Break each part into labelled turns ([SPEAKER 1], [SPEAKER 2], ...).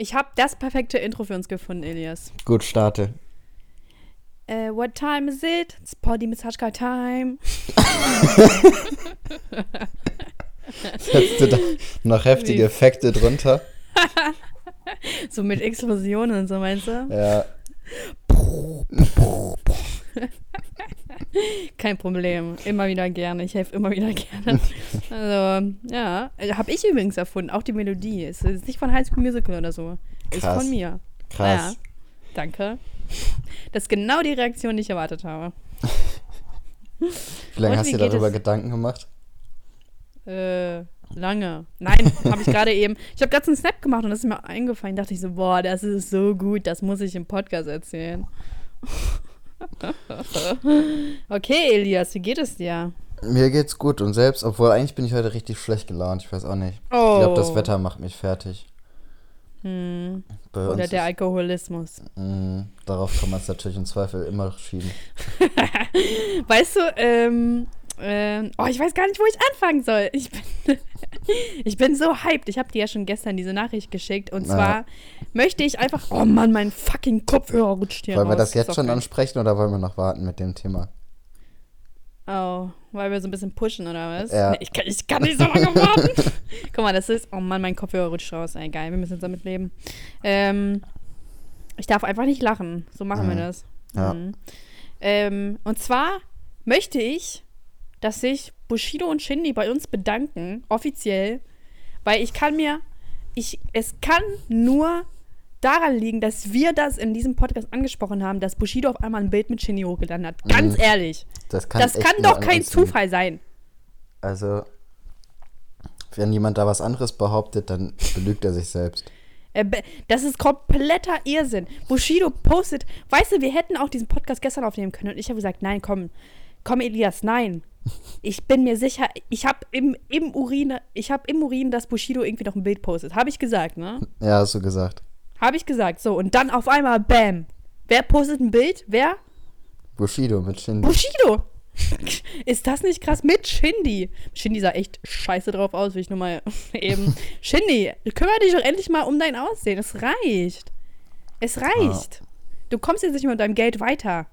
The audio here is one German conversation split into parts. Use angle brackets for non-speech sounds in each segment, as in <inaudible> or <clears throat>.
[SPEAKER 1] Ich habe das perfekte Intro für uns gefunden, Elias.
[SPEAKER 2] Gut, starte.
[SPEAKER 1] Uh, what time is it? It's Body Massage Time.
[SPEAKER 2] Setzt du da noch heftige Effekte drunter? <laughs>
[SPEAKER 1] so mit Explosionen und so, meinst du?
[SPEAKER 2] Ja. <laughs>
[SPEAKER 1] Kein Problem. Immer wieder gerne. Ich helfe immer wieder gerne. <laughs> Also, ja. Habe ich übrigens erfunden. Auch die Melodie. Es ist nicht von High School Musical oder so. Ist
[SPEAKER 2] Krass.
[SPEAKER 1] von mir.
[SPEAKER 2] Krass.
[SPEAKER 1] Ja. Danke. Das ist genau die Reaktion, die ich erwartet habe.
[SPEAKER 2] Wie lange
[SPEAKER 1] Und
[SPEAKER 2] hast du dir darüber
[SPEAKER 1] es?
[SPEAKER 2] Gedanken gemacht?
[SPEAKER 1] Äh, lange. Nein, habe ich gerade eben. Ich habe gerade einen Snap gemacht und das ist mir eingefallen. Dachte ich so, boah, das ist so gut, das muss ich im Podcast erzählen. <laughs> okay, Elias, wie geht es dir?
[SPEAKER 2] Mir geht's gut und selbst, obwohl eigentlich bin ich heute richtig schlecht gelaunt. Ich weiß auch nicht.
[SPEAKER 1] Oh.
[SPEAKER 2] Ich glaube, das Wetter macht mich fertig.
[SPEAKER 1] Hm. Oder der Alkoholismus.
[SPEAKER 2] mh, darauf kann man es natürlich im Zweifel immer schieben. <laughs>
[SPEAKER 1] Weißt du, ähm, ähm, oh, ich weiß gar nicht, wo ich anfangen soll. Ich bin, <laughs> ich bin so hyped. Ich habe dir ja schon gestern diese Nachricht geschickt. Und
[SPEAKER 2] Ja.
[SPEAKER 1] zwar möchte ich einfach, oh Mann, mein fucking Kopfhörer rutscht hier
[SPEAKER 2] wollen wir
[SPEAKER 1] raus.
[SPEAKER 2] das jetzt schon ansprechen oder wollen wir noch warten mit dem Thema?
[SPEAKER 1] Oh, weil wir so ein bisschen pushen, oder was?
[SPEAKER 2] Ja.
[SPEAKER 1] Nee, ich, kann, ich kann nicht so lange warten. <laughs> Guck mal, das ist. Oh Mann, mein Kopfhörer rutscht raus. Ey, geil, wir müssen jetzt damit leben. Ähm, ich darf einfach nicht lachen. So machen wir
[SPEAKER 2] Mhm.
[SPEAKER 1] das.
[SPEAKER 2] Ja.
[SPEAKER 1] Mhm. Ähm, und zwar möchte ich, dass sich Bushido und Shindy bei uns bedanken, offiziell, weil ich kann mir. Ich, es kann nur daran liegen, dass wir das in diesem Podcast angesprochen haben, dass Bushido auf einmal ein Bild mit Shindy hochgeladen hat. Ganz
[SPEAKER 2] Mhm.
[SPEAKER 1] ehrlich.
[SPEAKER 2] Das kann,
[SPEAKER 1] Das kann doch kein. Zufall sein.
[SPEAKER 2] Also, wenn jemand da was anderes behauptet, dann belügt er sich selbst.
[SPEAKER 1] Äh, Das ist kompletter Irrsinn. Bushido postet, weißt du, wir hätten auch diesen Podcast gestern aufnehmen können und ich habe gesagt, nein, komm, komm Elias, nein. Ich bin mir sicher, ich habe im, im Urin, ich habe im Urin, dass Bushido irgendwie noch ein Bild postet. Habe ich gesagt, ne?
[SPEAKER 2] Ja, hast du gesagt.
[SPEAKER 1] Habe ich gesagt. So, und dann auf einmal, bam. Wer postet ein Bild? Wer?
[SPEAKER 2] Bushido mit Shindy.
[SPEAKER 1] Bushido. <laughs> Ist das nicht krass? Mit Shindy. Shindy sah echt scheiße drauf aus, will ich nur mal <laughs> eben. Shindy, kümmere dich doch endlich mal um dein Aussehen. Es reicht. Es reicht. Du kommst jetzt nicht mehr mit deinem Geld weiter.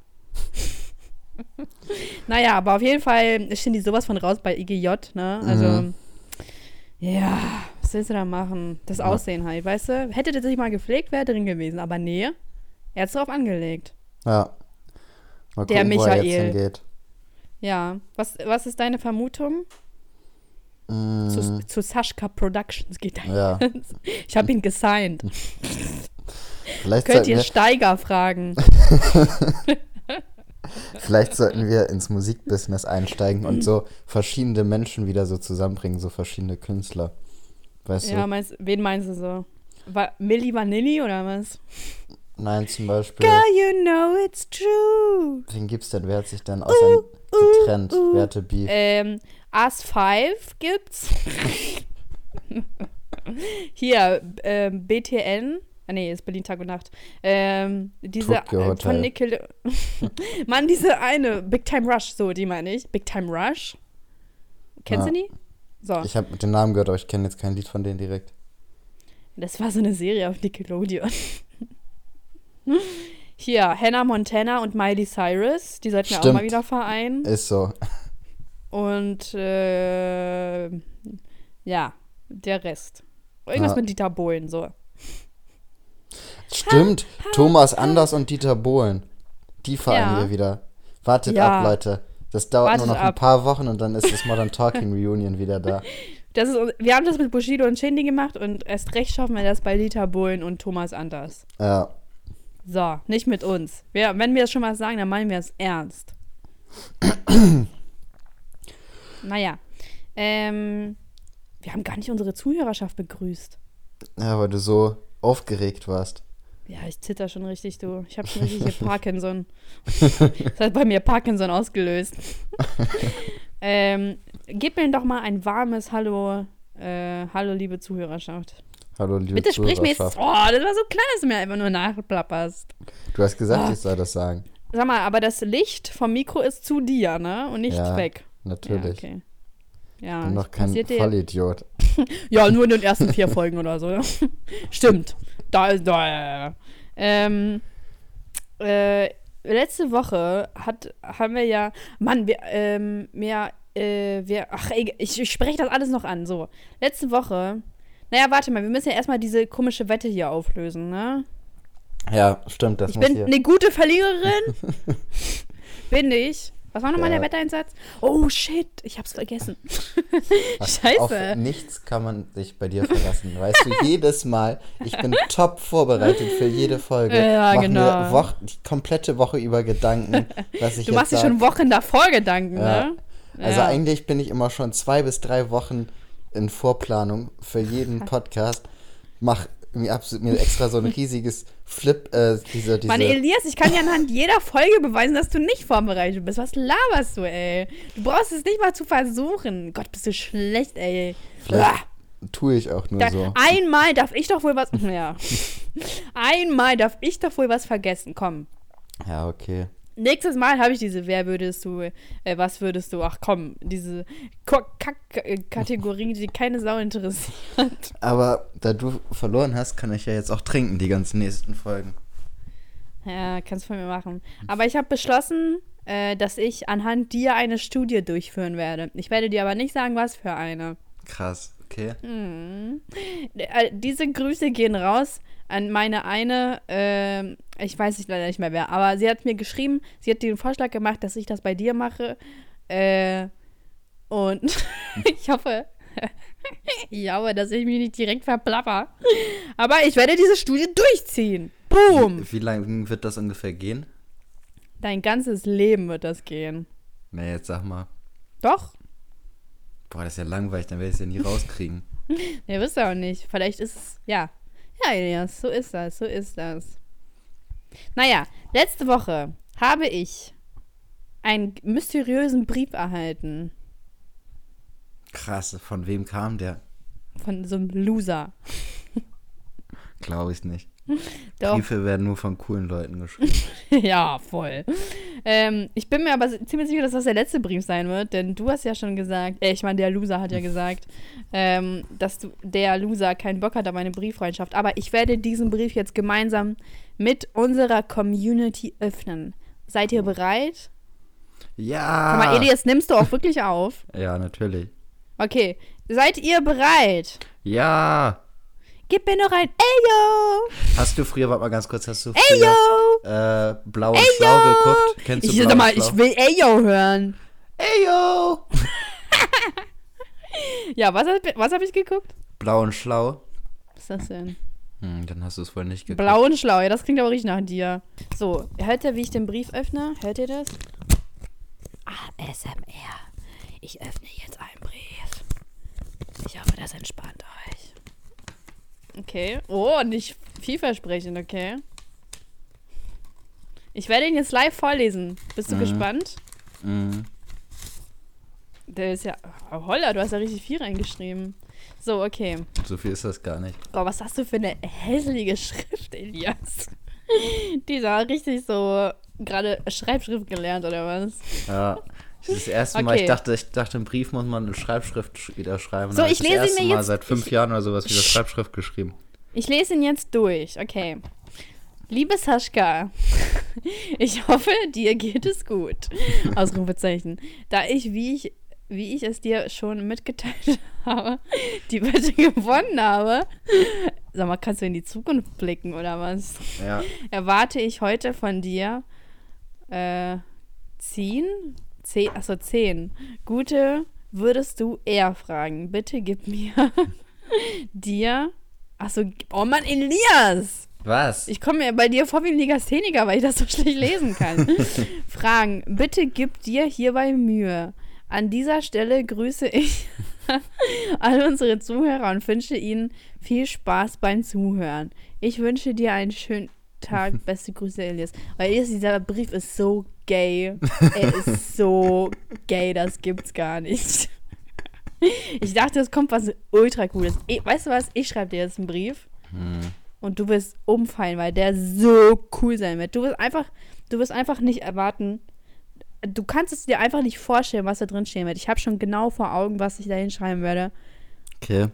[SPEAKER 1] Naja, aber auf jeden Fall ist Shindy sowas von raus bei IGJ, ne? Also,
[SPEAKER 2] Mhm.
[SPEAKER 1] ja, was willst du da machen? Das
[SPEAKER 2] Ja.
[SPEAKER 1] Aussehen halt, weißt du? Hätte der sich mal gepflegt, wäre drin gewesen. Aber nee, er hat es drauf angelegt.
[SPEAKER 2] Ja. Mal
[SPEAKER 1] Der
[SPEAKER 2] gucken, wo er jetzt
[SPEAKER 1] Michael.
[SPEAKER 2] hingeht.
[SPEAKER 1] Ja, was, was ist deine Vermutung?
[SPEAKER 2] Mm,
[SPEAKER 1] Zu, zu Sashka Productions geht er.
[SPEAKER 2] ja.
[SPEAKER 1] Ich habe ihn gesigned. <laughs>
[SPEAKER 2] Vielleicht
[SPEAKER 1] Könnt ihr Steiger fragen. <laughs>
[SPEAKER 2] vielleicht sollten wir ins Musikbusiness einsteigen und so verschiedene Menschen wieder so zusammenbringen, so verschiedene Künstler. Weißt
[SPEAKER 1] Ja,
[SPEAKER 2] du?
[SPEAKER 1] meinst, wen meinst du so? Va Milli Vanilli oder was?
[SPEAKER 2] Nein, zum Beispiel.
[SPEAKER 1] Girl, you know it's true.
[SPEAKER 2] Wen gibt's denn? Wer hat sich denn ausein getrennt? Wer hatte Beef?
[SPEAKER 1] Ähm, As 5 gibt's. <laughs> Hier, ähm, BTN. Ah, nee, ist Berlin Tag und Nacht. Ähm, diese äh, von Nickel. <laughs> Mann, diese eine, Big Time Rush, so, die meine ich. Big Time Rush. Kennst
[SPEAKER 2] Ja.
[SPEAKER 1] du die? So,
[SPEAKER 2] Ich habe den Namen gehört, aber ich kenne jetzt kein Lied von denen direkt.
[SPEAKER 1] das war so eine Serie auf Nickelodeon. <laughs> Hier, Hannah Montana und Miley Cyrus, die sollten wir auch mal wieder vereinen.
[SPEAKER 2] Ist so.
[SPEAKER 1] Und äh, ja, der Rest. Irgendwas
[SPEAKER 2] Ja.
[SPEAKER 1] mit Dieter Bohlen, so.
[SPEAKER 2] Stimmt. Thomas Anders und Dieter Bohlen. Die vereinen
[SPEAKER 1] Ja.
[SPEAKER 2] wir wieder. Wartet
[SPEAKER 1] Ja.
[SPEAKER 2] ab, Leute. Das dauert
[SPEAKER 1] Wartet
[SPEAKER 2] nur noch ein
[SPEAKER 1] ab.
[SPEAKER 2] paar Wochen und dann ist das Modern <laughs> Talking Reunion wieder da.
[SPEAKER 1] Das ist, wir haben das mit Bushido und Shindy gemacht und erst recht schaffen wir das bei Dieter Bohlen und Thomas Anders.
[SPEAKER 2] Ja.
[SPEAKER 1] So, nicht mit uns. Wir, wenn wir das schon mal sagen, dann meinen wir es ernst. <clears throat> naja. Ähm, wir haben gar nicht unsere Zuhörerschaft begrüßt.
[SPEAKER 2] Ja, weil du so aufgeregt warst.
[SPEAKER 1] Ja, ich zitter schon richtig, du. Ich habe schon <laughs> richtig hier Parkinson. Das hat bei mir Parkinson ausgelöst. <laughs> ähm, gib mir doch mal ein warmes Hallo, äh, Hallo, liebe Zuhörerschaft.
[SPEAKER 2] Hallo, liebe
[SPEAKER 1] Bitte sprich mir jetzt. Oh, das war so klein, dass du mir einfach nur nachplapperst.
[SPEAKER 2] Du hast gesagt,
[SPEAKER 1] Ah.
[SPEAKER 2] ich soll das sagen.
[SPEAKER 1] Sag mal, aber das Licht vom Mikro ist zu dir, ne? Und nicht
[SPEAKER 2] Ja,
[SPEAKER 1] weg.
[SPEAKER 2] Natürlich.
[SPEAKER 1] Ja, okay. Ja,
[SPEAKER 2] Ich bin doch kein Vollidiot. <laughs>
[SPEAKER 1] Ja, nur in den ersten vier Folgen oder so. Stimmt. Da ist da. Ähm, äh, letzte Woche hat, haben wir ja, Mann, wir, ähm, mehr, äh, wir, ach, ich, ich spreche das alles noch an. So, letzte Woche, naja, warte mal, wir müssen ja erstmal diese komische Wette hier auflösen, ne?
[SPEAKER 2] Ja, stimmt, das
[SPEAKER 1] Ich bin eine gute Verliererin. <laughs> bin ich. Was war nochmal
[SPEAKER 2] Ja.
[SPEAKER 1] der Wetteinsatz? Oh, shit, ich hab's vergessen. <laughs>
[SPEAKER 2] Auf
[SPEAKER 1] Scheiße.
[SPEAKER 2] nichts kann man sich bei dir verlassen. Weißt du, jedes Mal, ich bin top vorbereitet für jede Folge.
[SPEAKER 1] Ja,
[SPEAKER 2] Mach
[SPEAKER 1] genau.
[SPEAKER 2] mir Woch, die komplette Woche über Gedanken, was ich
[SPEAKER 1] Du machst dir schon Wochen davor Gedanken,
[SPEAKER 2] Ja.
[SPEAKER 1] ne?
[SPEAKER 2] Also
[SPEAKER 1] Ja.
[SPEAKER 2] eigentlich bin ich immer schon zwei bis drei Wochen in Vorplanung für jeden <laughs> Podcast. Mach mir, absolut, mir extra so ein riesiges Flip, äh, diese, diese
[SPEAKER 1] Mann, Elias, ich kann dir anhand jeder Folge beweisen, dass du nicht vorbereitet bist. Was laberst du, ey? Du brauchst es nicht mal zu versuchen. Gott, bist du schlecht, ey.
[SPEAKER 2] Vielleicht
[SPEAKER 1] Uah.
[SPEAKER 2] tue ich auch nur
[SPEAKER 1] Da,
[SPEAKER 2] so.
[SPEAKER 1] Einmal darf ich doch wohl was. <laughs> Ja. Einmal darf ich doch wohl was vergessen. Komm.
[SPEAKER 2] Ja, okay.
[SPEAKER 1] Nächstes Mal habe ich diese Wer würdest du, äh, was würdest du, ach komm, diese Kack-Kategorie, die keine Sau interessiert. <laughs>
[SPEAKER 2] Aber da du verloren hast, kann ich ja jetzt auch trinken, die ganzen nächsten Folgen.
[SPEAKER 1] Ja, kannst du von mir machen. Aber ich habe beschlossen, äh, dass ich anhand dir eine Studie durchführen werde. Ich werde dir aber nicht sagen, was für eine.
[SPEAKER 2] Krass, okay.
[SPEAKER 1] Hm. Äh, Diese Grüße gehen raus an meine eine, ähm, ich weiß nicht leider nicht mehr wer, aber sie hat mir geschrieben, sie hat den Vorschlag gemacht, dass ich das bei dir mache. Äh, und <laughs> ich hoffe, <laughs> ich hoffe, dass ich mich nicht direkt verplapper. Aber ich werde diese Studie durchziehen. Boom!
[SPEAKER 2] Wie, wie lange wird das ungefähr gehen?
[SPEAKER 1] Dein ganzes Leben wird das gehen.
[SPEAKER 2] Na, jetzt sag mal.
[SPEAKER 1] Doch?
[SPEAKER 2] Boah, das ist ja langweilig, dann werde ich es ja nie rauskriegen.
[SPEAKER 1] Ja, wisst ihr auch nicht. Vielleicht ist es, ja. Ja, Elias, so ist das, so ist das. Naja, letzte Woche habe ich einen mysteriösen Brief erhalten
[SPEAKER 2] Krass, von wem kam der?
[SPEAKER 1] von so einem Loser.
[SPEAKER 2] Glaube ich nicht. <laughs>
[SPEAKER 1] Doch,
[SPEAKER 2] Briefe werden nur von coolen Leuten geschrieben. <laughs>
[SPEAKER 1] ja, voll. Ähm, ich bin mir aber ziemlich sicher, dass das der letzte Brief sein wird, denn du hast ja schon gesagt, äh, ich meine, der Loser hat ja <laughs> gesagt, ähm, dass du, der Loser keinen Bock hat auf eine Brieffreundschaft. Aber ich werde diesen Brief jetzt gemeinsam mit unserer Community öffnen. Seid ihr bereit?
[SPEAKER 2] Ja!
[SPEAKER 1] Guck mal, Elias, nimmst du auch wirklich auf?
[SPEAKER 2] Ja, natürlich.
[SPEAKER 1] Okay, seid ihr bereit?
[SPEAKER 2] Ja!
[SPEAKER 1] Gib mir noch ein Eyo!
[SPEAKER 2] Hast du früher, warte mal ganz kurz, hast du
[SPEAKER 1] Eyo!
[SPEAKER 2] früher äh, Blau und Schlau geguckt? Kennst du
[SPEAKER 1] Ich
[SPEAKER 2] Blau
[SPEAKER 1] sag mal,
[SPEAKER 2] Schlau?
[SPEAKER 1] ich will Eyo hören.
[SPEAKER 2] Eyo! <laughs>
[SPEAKER 1] Ja, was, hab- was habe ich geguckt?
[SPEAKER 2] Blau und Schlau?
[SPEAKER 1] Was ist das denn?
[SPEAKER 2] Hm, dann hast du es wohl nicht geguckt.
[SPEAKER 1] Blau und schlau, ja, das klingt aber richtig nach dir. So, hört ihr, wie ich den Brief öffne? Hört ihr das? ASMR. Ich öffne jetzt einen Brief. Ich hoffe, das entspannt euch. Okay. Oh, nicht vielversprechend, okay. Ich werde ihn jetzt live vorlesen. Bist du
[SPEAKER 2] Mhm.
[SPEAKER 1] gespannt?
[SPEAKER 2] Mhm.
[SPEAKER 1] Der ist ja. Oh, holla, du hast ja richtig viel reingeschrieben. So, okay.
[SPEAKER 2] So viel ist das gar nicht.
[SPEAKER 1] Oh, was hast du für eine hässliche Schrift, Elias? <laughs> Die sah richtig so gerade Schreibschrift gelernt oder was?
[SPEAKER 2] Ja. Das ist das erste Mal,
[SPEAKER 1] Okay.
[SPEAKER 2] ich dachte, ich dachte, im Brief muss man eine Schreibschrift sch- wieder schreiben.
[SPEAKER 1] So, ich lese
[SPEAKER 2] das erste
[SPEAKER 1] mir
[SPEAKER 2] Mal
[SPEAKER 1] jetzt-
[SPEAKER 2] seit fünf
[SPEAKER 1] ich-
[SPEAKER 2] Jahren oder sowas wieder Schreibschrift geschrieben.
[SPEAKER 1] Ich lese ihn jetzt durch, okay. Liebe Saschka, <laughs> ich hoffe, dir geht es gut. <laughs> Ausrufezeichen. Da ich, wie ich, wie ich es dir schon mitgeteilt <laughs> habe, die Wette gewonnen habe. Sag mal, kannst du in die Zukunft blicken oder was?
[SPEAKER 2] Ja.
[SPEAKER 1] erwarte ich heute von dir äh, zehn, zehn, achso, zehn. Gute würdest du eher fragen. Bitte gib mir <laughs> dir, achso, oh Mann, Elias!
[SPEAKER 2] Was?
[SPEAKER 1] Ich komme mir bei dir vor wie ein Legastheniker, weil ich das so schlecht lesen kann. <laughs> Fragen. Bitte gib dir hierbei Mühe. An dieser Stelle grüße ich <laughs> all unsere Zuhörer und wünsche ihnen viel Spaß beim Zuhören. Ich wünsche dir einen schönen Tag. Beste Grüße, Elias. Weil Elias, dieser Brief ist so gay. Er ist <laughs> so gay, das gibt's gar nicht. Ich dachte, es kommt was ultra cooles. Weißt du was? Ich schreibe dir jetzt einen Brief
[SPEAKER 2] Hm.
[SPEAKER 1] und du wirst umfallen, weil der so cool sein wird. Du wirst einfach, du wirst einfach nicht erwarten. Du kannst es dir einfach nicht vorstellen, was da drin stehen wird. Ich habe schon genau vor Augen, was ich da hinschreiben werde.
[SPEAKER 2] Okay.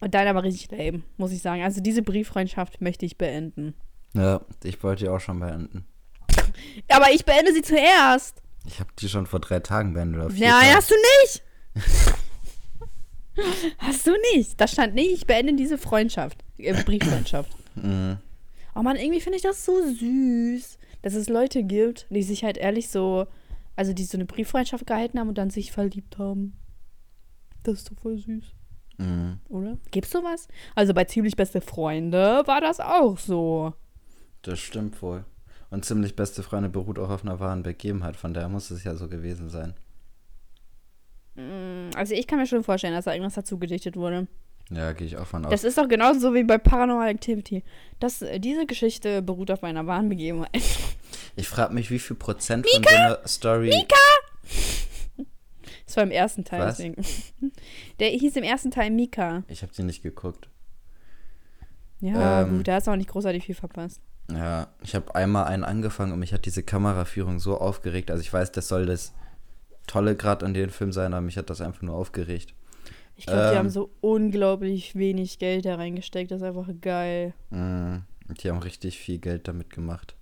[SPEAKER 1] Und deiner war richtig lame, muss ich sagen. Also diese Brieffreundschaft möchte ich beenden.
[SPEAKER 2] Ja, ich wollte die auch schon beenden. <laughs>
[SPEAKER 1] Aber ich beende sie zuerst.
[SPEAKER 2] Ich habe die schon vor drei Tagen beendet. Oder vier
[SPEAKER 1] Nein,
[SPEAKER 2] Tagen.
[SPEAKER 1] hast du nicht. <laughs> hast du nicht. Da stand nicht, ich beende diese Freundschaft. Äh, Brieffreundschaft. <laughs>
[SPEAKER 2] Mhm.
[SPEAKER 1] Oh Mann, irgendwie finde ich das so süß, dass es Leute gibt, die sich halt ehrlich so, also die so eine Brieffreundschaft gehalten haben und dann sich verliebt haben. Das ist doch voll süß,
[SPEAKER 2] Mhm.
[SPEAKER 1] oder? Gibt's sowas? Also bei ziemlich beste Freunde war das auch so.
[SPEAKER 2] Das stimmt wohl. Und ziemlich beste Freunde beruht auch auf einer wahren Begebenheit, von daher muss es ja so gewesen sein.
[SPEAKER 1] Mm, Also ich kann mir schon vorstellen, dass da irgendwas dazu gedichtet wurde.
[SPEAKER 2] Ja, gehe ich auch von aus.
[SPEAKER 1] Das ist doch genauso so wie bei Paranormal Activity. Das, äh, diese Geschichte beruht auf einer wahren Begebenheit. <laughs>
[SPEAKER 2] Ich frage mich, wie viel Prozent von so einer Story.
[SPEAKER 1] Das war im ersten Teil,
[SPEAKER 2] Was?
[SPEAKER 1] deswegen. Der hieß im ersten Teil Mika.
[SPEAKER 2] Ich habe sie nicht geguckt.
[SPEAKER 1] Ja,
[SPEAKER 2] Ähm.
[SPEAKER 1] gut, da hast du auch nicht großartig viel verpasst.
[SPEAKER 2] Ja, ich habe einmal einen angefangen und mich hat diese Kameraführung so aufgeregt. Also ich weiß, das soll das Tolle gerade an dem Film sein, aber mich hat das einfach nur aufgeregt.
[SPEAKER 1] Ich glaube, die
[SPEAKER 2] Ähm.
[SPEAKER 1] haben so unglaublich wenig Geld da reingesteckt. Das ist einfach geil.
[SPEAKER 2] Mm, Die haben richtig viel Geld damit gemacht.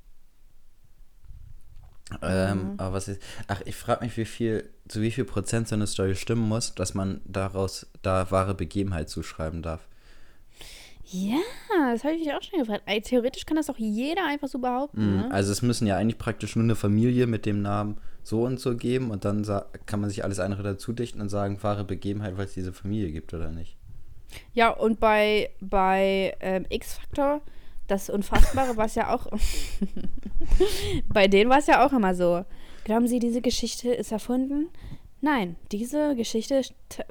[SPEAKER 2] Ähm,
[SPEAKER 1] Mhm.
[SPEAKER 2] aber was ist. Ach, ich frage mich, wie viel, zu wie viel Prozent so eine Story stimmen muss, dass man daraus da wahre Begebenheit zuschreiben darf.
[SPEAKER 1] Ja, das habe ich mich auch schon gefragt. Theoretisch kann das doch jeder einfach so behaupten.
[SPEAKER 2] Mm,
[SPEAKER 1] Ne?
[SPEAKER 2] Also es müssen ja eigentlich praktisch nur eine Familie mit dem Namen so und so geben und dann kann man sich alles andere dazu dichten und sagen, wahre Begebenheit, weil es diese Familie gibt oder nicht.
[SPEAKER 1] Ja, und bei, bei ähm, X-Factor, das Unfassbare war es ja auch. <laughs> bei denen war es ja auch immer so. Glauben Sie, diese Geschichte ist erfunden? Nein, diese Geschichte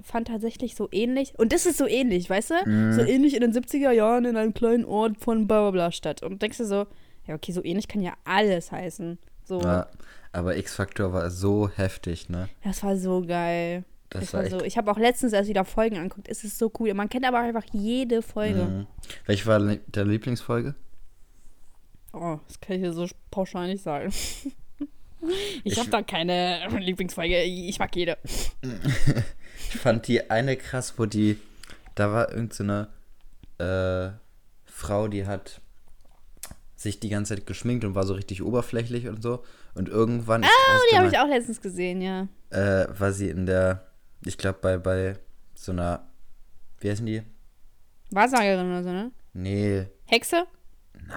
[SPEAKER 1] fand tatsächlich so ähnlich. Und das ist so ähnlich, weißt du? So ähnlich in den 70er Jahren in einem kleinen Ort von bla bla bla statt. Und denkst du so, ja, okay, so ähnlich kann ja alles heißen. So,
[SPEAKER 2] Ja, aber X-Factor war so heftig, ne?
[SPEAKER 1] das war so geil.
[SPEAKER 2] Das
[SPEAKER 1] Das
[SPEAKER 2] war
[SPEAKER 1] so, ich habe auch letztens erst wieder Folgen angeguckt. Es ist so cool. Man kennt aber einfach jede Folge.
[SPEAKER 2] Mhm. Welche war der Lieblingsfolge?
[SPEAKER 1] Oh, das kann ich dir so pauschal nicht sagen. <laughs> Ich,
[SPEAKER 2] Ich-
[SPEAKER 1] habe da keine <clears throat> Lieblingsfolge. Ich mag jede. <laughs>
[SPEAKER 2] Ich fand die eine krass, wo die, da war irgend so eine äh, Frau, die hat sich die ganze Zeit geschminkt und war so richtig oberflächlich und so. Und irgendwann, ich
[SPEAKER 1] Oh, die habe ich auch letztens gesehen, ja.
[SPEAKER 2] äh, war sie in der, ich glaube bei, bei so einer, wie heißen die?
[SPEAKER 1] Wahrsagerin oder so, ne?
[SPEAKER 2] Nee,
[SPEAKER 1] Hexe?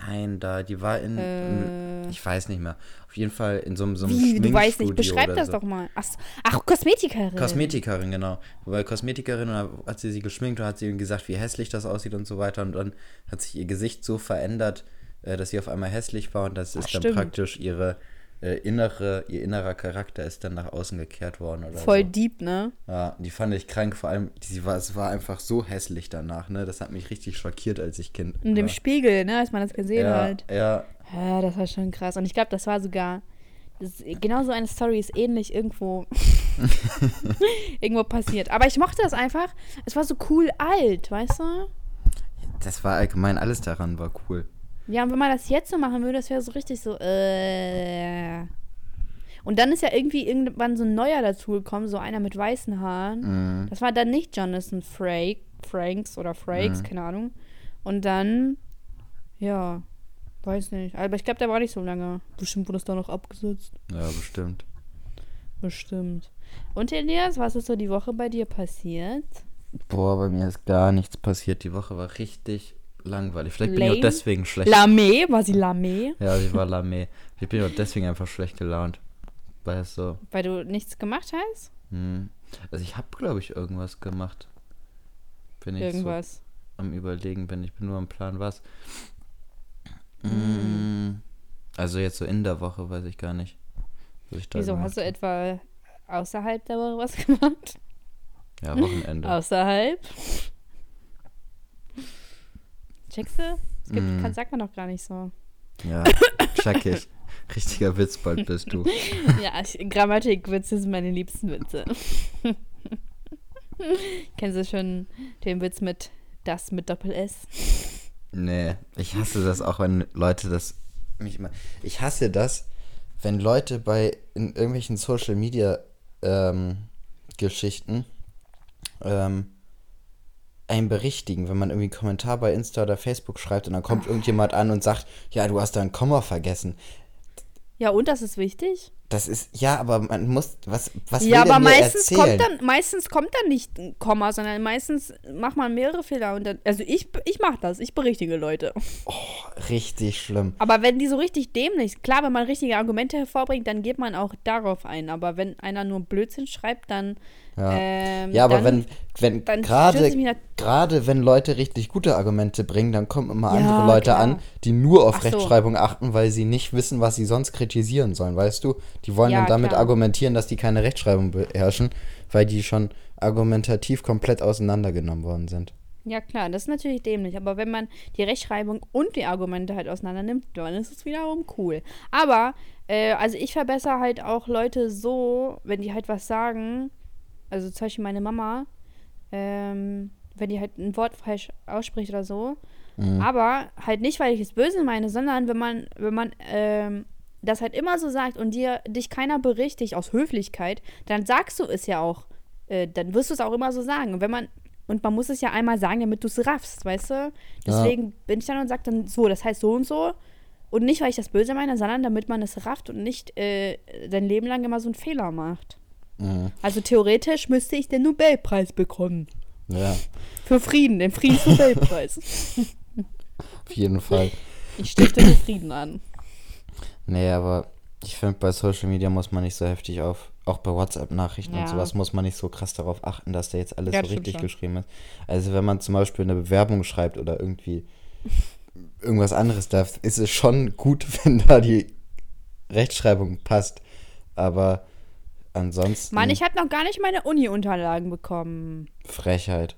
[SPEAKER 2] Nein, da, die war in,
[SPEAKER 1] Äh.
[SPEAKER 2] ich weiß nicht mehr. Auf jeden Fall in so, einem- so einem
[SPEAKER 1] Wie, du weißt nicht. Beschreib das
[SPEAKER 2] so.
[SPEAKER 1] doch mal. Ach. Ach Kosmetikerin.
[SPEAKER 2] Kosmetikerin, genau. Weil Kosmetikerin, und da hat sie sie geschminkt und hat sie ihm gesagt, wie hässlich das aussieht und so weiter. Und dann hat sich ihr Gesicht so verändert, äh, dass sie auf einmal hässlich war und das ist
[SPEAKER 1] Ach,
[SPEAKER 2] dann
[SPEAKER 1] stimmt.
[SPEAKER 2] praktisch ihre äh, innere, ihr innerer Charakter ist dann nach außen gekehrt worden oder
[SPEAKER 1] Voll
[SPEAKER 2] so.
[SPEAKER 1] deep, ne?
[SPEAKER 2] Ja, die fand ich krank, vor allem, sie war, es war einfach so hässlich danach, ne? Das hat mich richtig schockiert, als ich Kind
[SPEAKER 1] In dem. Spiegel, ne? Als man das gesehen
[SPEAKER 2] ja,
[SPEAKER 1] hat.
[SPEAKER 2] Ja,
[SPEAKER 1] Ja, das war schon krass. Und ich glaube, das war sogar. Das, genau so eine Story ist ähnlich irgendwo. <laughs> irgendwo passiert. Aber ich mochte das einfach. Es war so cool alt, weißt du?
[SPEAKER 2] das war allgemein, alles daran war cool.
[SPEAKER 1] Ja, und wenn man das jetzt so machen würde, das wäre so richtig so, äh. Und dann ist ja irgendwie irgendwann so ein neuer dazugekommen, so einer mit weißen Haaren.
[SPEAKER 2] Mhm.
[SPEAKER 1] Das war dann nicht Jonathan Frake, Franks oder Frakes, keine Ahnung. Und dann, ja, weiß nicht. Aber ich glaube, der war nicht so lange. Bestimmt wurde es da noch abgesetzt.
[SPEAKER 2] Ja, bestimmt.
[SPEAKER 1] Bestimmt. Und Elias, was ist so die Woche bei dir passiert?
[SPEAKER 2] Boah, bei mir ist gar nichts passiert. Die Woche war richtig langweilig. Vielleicht bin ich
[SPEAKER 1] Lame.
[SPEAKER 2] auch deswegen schlecht.
[SPEAKER 1] Lame? War sie Lame?
[SPEAKER 2] ja, sie war lame. Ich bin auch deswegen einfach schlecht gelaunt. Weil es so.
[SPEAKER 1] Weil du nichts gemacht hast?
[SPEAKER 2] Hm. Also ich habe, glaube ich, irgendwas gemacht. Bin ich
[SPEAKER 1] Irgendwas.
[SPEAKER 2] so am überlegen bin. Ich bin nur am Plan, was. Hm. Also jetzt so in der Woche, weiß ich gar nicht. Ich
[SPEAKER 1] Wieso hast du etwa außerhalb der Woche was <laughs> gemacht?
[SPEAKER 2] Ja, Wochenende.
[SPEAKER 1] Außerhalb? Checkst du? Es gibt,
[SPEAKER 2] Mm.
[SPEAKER 1] kann, sagt man doch gar nicht so.
[SPEAKER 2] ja, <laughs> check ich. Richtiger Witzbold bist du. <laughs>
[SPEAKER 1] ja, Grammatikwitze sind meine liebsten Witze. <laughs> Kennst du schon den Witz mit das mit Doppel-S?
[SPEAKER 2] Nee, ich hasse das auch, wenn Leute das mich immer. Ich hasse das, wenn Leute bei in irgendwelchen Social Media ähm, Geschichten ähm, einen berichtigen, wenn man irgendwie einen Kommentar bei Insta oder Facebook schreibt und dann kommt irgendjemand an und sagt, ja, du hast da ein Komma vergessen.
[SPEAKER 1] Ja, und das ist wichtig?
[SPEAKER 2] Das ist, ja, aber man muss, was, was
[SPEAKER 1] ja,
[SPEAKER 2] will
[SPEAKER 1] aber meistens
[SPEAKER 2] erzählen?
[SPEAKER 1] kommt, dann, meistens kommt dann nicht ein Komma, sondern meistens macht man mehrere Fehler. Und dann, also ich, ich mache das, ich berichtige Leute.
[SPEAKER 2] Richtig schlimm.
[SPEAKER 1] Aber wenn die so richtig dämlich, klar, wenn man richtige Argumente hervorbringt, dann geht man auch darauf ein. Aber wenn einer nur Blödsinn schreibt, dann.
[SPEAKER 2] Ja,
[SPEAKER 1] ähm,
[SPEAKER 2] ja aber
[SPEAKER 1] dann,
[SPEAKER 2] wenn, wenn gerade, gerade wenn Leute richtig gute Argumente bringen, dann kommen immer
[SPEAKER 1] Ja,
[SPEAKER 2] andere Leute
[SPEAKER 1] klar.
[SPEAKER 2] an, die nur auf
[SPEAKER 1] Ach so.
[SPEAKER 2] Rechtschreibung achten, weil sie nicht wissen, was sie sonst kritisieren sollen, weißt du? Die wollen
[SPEAKER 1] Ja,
[SPEAKER 2] dann damit
[SPEAKER 1] klar.
[SPEAKER 2] argumentieren, dass die keine Rechtschreibung beherrschen, weil die schon argumentativ komplett auseinandergenommen worden sind.
[SPEAKER 1] Ja, klar, das ist natürlich dämlich. Aber wenn man die Rechtschreibung und die Argumente halt auseinander nimmt, dann ist es wiederum cool. Aber, äh, also ich verbessere halt auch Leute so, wenn die halt was sagen, also zum Beispiel meine Mama, ähm, wenn die halt ein Wort falsch ausspricht oder so,
[SPEAKER 2] Mhm.
[SPEAKER 1] aber halt nicht, weil ich es böse meine, sondern wenn man, wenn man, ähm, das halt immer so sagt und dir dich keiner berichtigt aus Höflichkeit, dann sagst du es ja auch. Äh, dann wirst du es auch immer so sagen. Und wenn man, und man muss es ja einmal sagen, damit du es raffst, weißt du? Deswegen bin ich dann und sage dann so, das heißt so und so. Und nicht, weil ich das böse meine, sondern damit man es rafft und nicht äh, dein Leben lang immer so einen Fehler macht.
[SPEAKER 2] Mhm.
[SPEAKER 1] Also theoretisch müsste ich den Nobelpreis bekommen.
[SPEAKER 2] Ja,
[SPEAKER 1] Für Frieden, den Friedensnobelpreis. <laughs>
[SPEAKER 2] auf jeden Fall.
[SPEAKER 1] Ich stifte den Frieden an.
[SPEAKER 2] Nee, aber ich finde, bei Social Media muss man nicht so heftig auf, auch bei WhatsApp-Nachrichten
[SPEAKER 1] Ja.
[SPEAKER 2] und sowas, muss man nicht so krass darauf achten, dass da jetzt alles
[SPEAKER 1] Ja,
[SPEAKER 2] so richtig
[SPEAKER 1] schon.
[SPEAKER 2] geschrieben ist. Also wenn man zum Beispiel eine Bewerbung schreibt oder irgendwie <laughs> irgendwas anderes, da ist es schon gut, <laughs> wenn da die Rechtschreibung passt. Aber ansonsten
[SPEAKER 1] Mann, ich habe noch gar nicht meine Uni-Unterlagen bekommen.
[SPEAKER 2] Frechheit.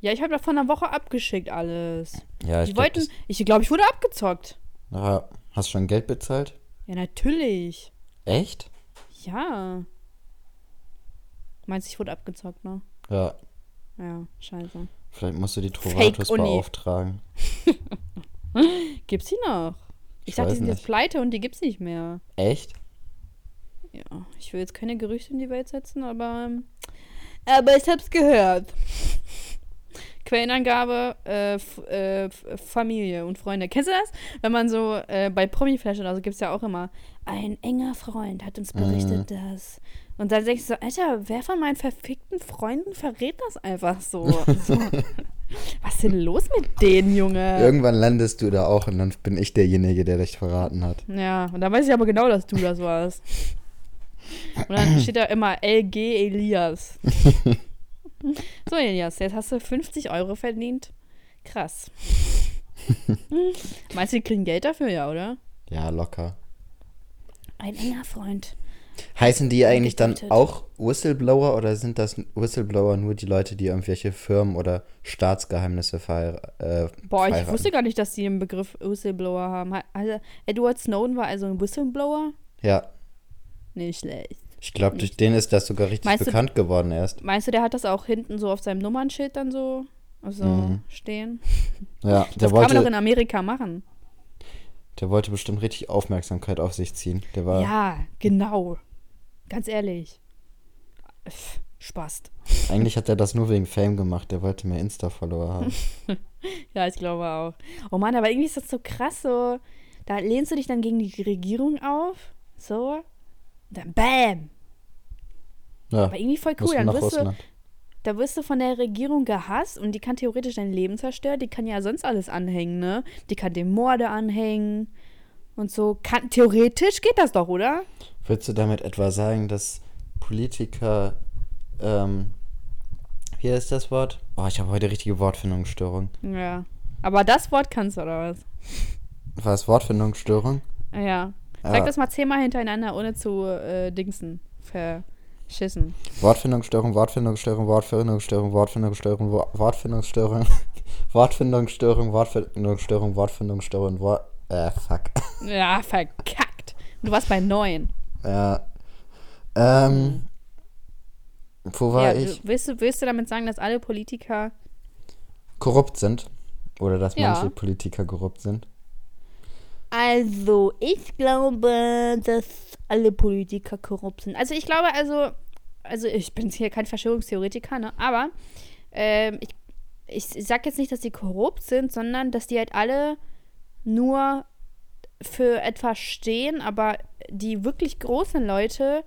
[SPEAKER 1] Ja, ich habe doch vor einer Woche abgeschickt alles.
[SPEAKER 2] Ja, ich
[SPEAKER 1] Die
[SPEAKER 2] glaub,
[SPEAKER 1] wollten,
[SPEAKER 2] das-
[SPEAKER 1] ich glaube, ich wurde abgezockt.
[SPEAKER 2] Ja, hast du schon Geld bezahlt?
[SPEAKER 1] Ja, natürlich.
[SPEAKER 2] Echt?
[SPEAKER 1] Ja. Meinst du, ich wurde abgezockt, ne?
[SPEAKER 2] Ja,
[SPEAKER 1] Ja, scheiße.
[SPEAKER 2] vielleicht musst du die Trovatos
[SPEAKER 1] Uni.
[SPEAKER 2] beauftragen. <laughs>
[SPEAKER 1] Gibt's die noch? Ich,
[SPEAKER 2] Ich
[SPEAKER 1] dachte, die sind jetzt
[SPEAKER 2] nicht.
[SPEAKER 1] pleite und die gibt's nicht mehr.
[SPEAKER 2] Echt?
[SPEAKER 1] Ja, ich will jetzt keine Gerüchte in die Welt setzen, aber. ähm, Aber ich hab's gehört. Quellenangabe, äh, äh, Familie und Freunde. Kennst du das? Wenn man so äh, bei Promiflash oder so gibt's ja auch immer, ein enger Freund hat uns berichtet, dass. Und dann denkst du so, Alter, wer von meinen verfickten Freunden verrät das einfach so? <laughs> so. Was ist denn los mit denen, Junge?
[SPEAKER 2] Irgendwann landest du da auch und dann bin ich derjenige, der dich verraten hat.
[SPEAKER 1] Ja, und da weiß ich aber genau, dass du das warst. Und dann steht da immer LG Elias. <laughs> <laughs> so, Elias, jetzt hast du 50 Euro verdient. Krass. <laughs> Meinst du, die kriegen Geld dafür, ja, oder?
[SPEAKER 2] Ja, locker.
[SPEAKER 1] Ein enger Freund.
[SPEAKER 2] Heißen die eigentlich dann auch Whistleblower oder sind das Whistleblower nur die Leute, die irgendwelche Firmen oder Staatsgeheimnisse verheiraten? Äh,
[SPEAKER 1] Boah, ich wusste gar nicht, dass die den Begriff Whistleblower haben. Ha- Also, Edward Snowden war also ein Whistleblower?
[SPEAKER 2] Ja,
[SPEAKER 1] Nicht schlecht.
[SPEAKER 2] Ich glaube, durch den ist das sogar richtig
[SPEAKER 1] Meinst du-
[SPEAKER 2] bekannt geworden erst.
[SPEAKER 1] Meinst du, der hat das auch hinten so auf seinem Nummernschild dann so also
[SPEAKER 2] Mhm.
[SPEAKER 1] stehen?
[SPEAKER 2] Ja,
[SPEAKER 1] Das
[SPEAKER 2] der
[SPEAKER 1] kann man doch
[SPEAKER 2] wollte,
[SPEAKER 1] in Amerika machen.
[SPEAKER 2] der wollte bestimmt richtig Aufmerksamkeit auf sich ziehen. Der war,
[SPEAKER 1] Ja, genau. Ganz ehrlich. Pff, Spaß.
[SPEAKER 2] eigentlich hat er das nur wegen Fame gemacht. Der wollte mehr Insta-Follower haben. <laughs>
[SPEAKER 1] Ja, ich glaube auch. Oh Mann, aber irgendwie ist das so krass so. Da lehnst du dich dann gegen die Regierung auf. So. Dann BÄM.
[SPEAKER 2] Ja,
[SPEAKER 1] Aber irgendwie voll cool. Dann wirst du, da wirst du von der Regierung gehasst und die kann theoretisch dein Leben zerstören. Die kann ja sonst alles anhängen, ne? Die kann dem Morde anhängen und so. Kann, theoretisch geht das doch, oder?
[SPEAKER 2] Würdest du damit etwa sagen, dass Politiker, ähm, wie heißt das Wort? Oh, ich habe heute richtige Wortfindungsstörung.
[SPEAKER 1] Ja. Aber das Wort kannst du, oder was?
[SPEAKER 2] War es Wortfindungsstörung?
[SPEAKER 1] Ja. Sag
[SPEAKER 2] Ja.
[SPEAKER 1] das mal zehnmal hintereinander, ohne zu äh, dingsen. Verschissen.
[SPEAKER 2] Wortfindungsstörung, Wortfindungsstörung, Wortfindungsstörung, Wortfindungsstörung, Wo- Wortfindungsstörung, <laughs> Wortfindungsstörung, Wortfindungsstörung, Wortfindungsstörung, Wort. Äh, fuck. <laughs>
[SPEAKER 1] Ja, verkackt. Du warst bei neun.
[SPEAKER 2] Ja. Ähm. Wo war
[SPEAKER 1] ja,
[SPEAKER 2] ich?
[SPEAKER 1] Du, willst, du, willst du damit sagen, dass alle Politiker.
[SPEAKER 2] Korrupt sind. Oder dass
[SPEAKER 1] Ja.
[SPEAKER 2] manche Politiker korrupt sind.
[SPEAKER 1] Also, ich glaube, dass alle Politiker korrupt sind. Also, ich glaube, also. Also, ich bin hier kein Verschwörungstheoretiker, ne? Aber ähm, ich, ich, sag jetzt nicht, dass die korrupt sind, sondern dass die halt alle nur für etwas stehen, aber die wirklich großen Leute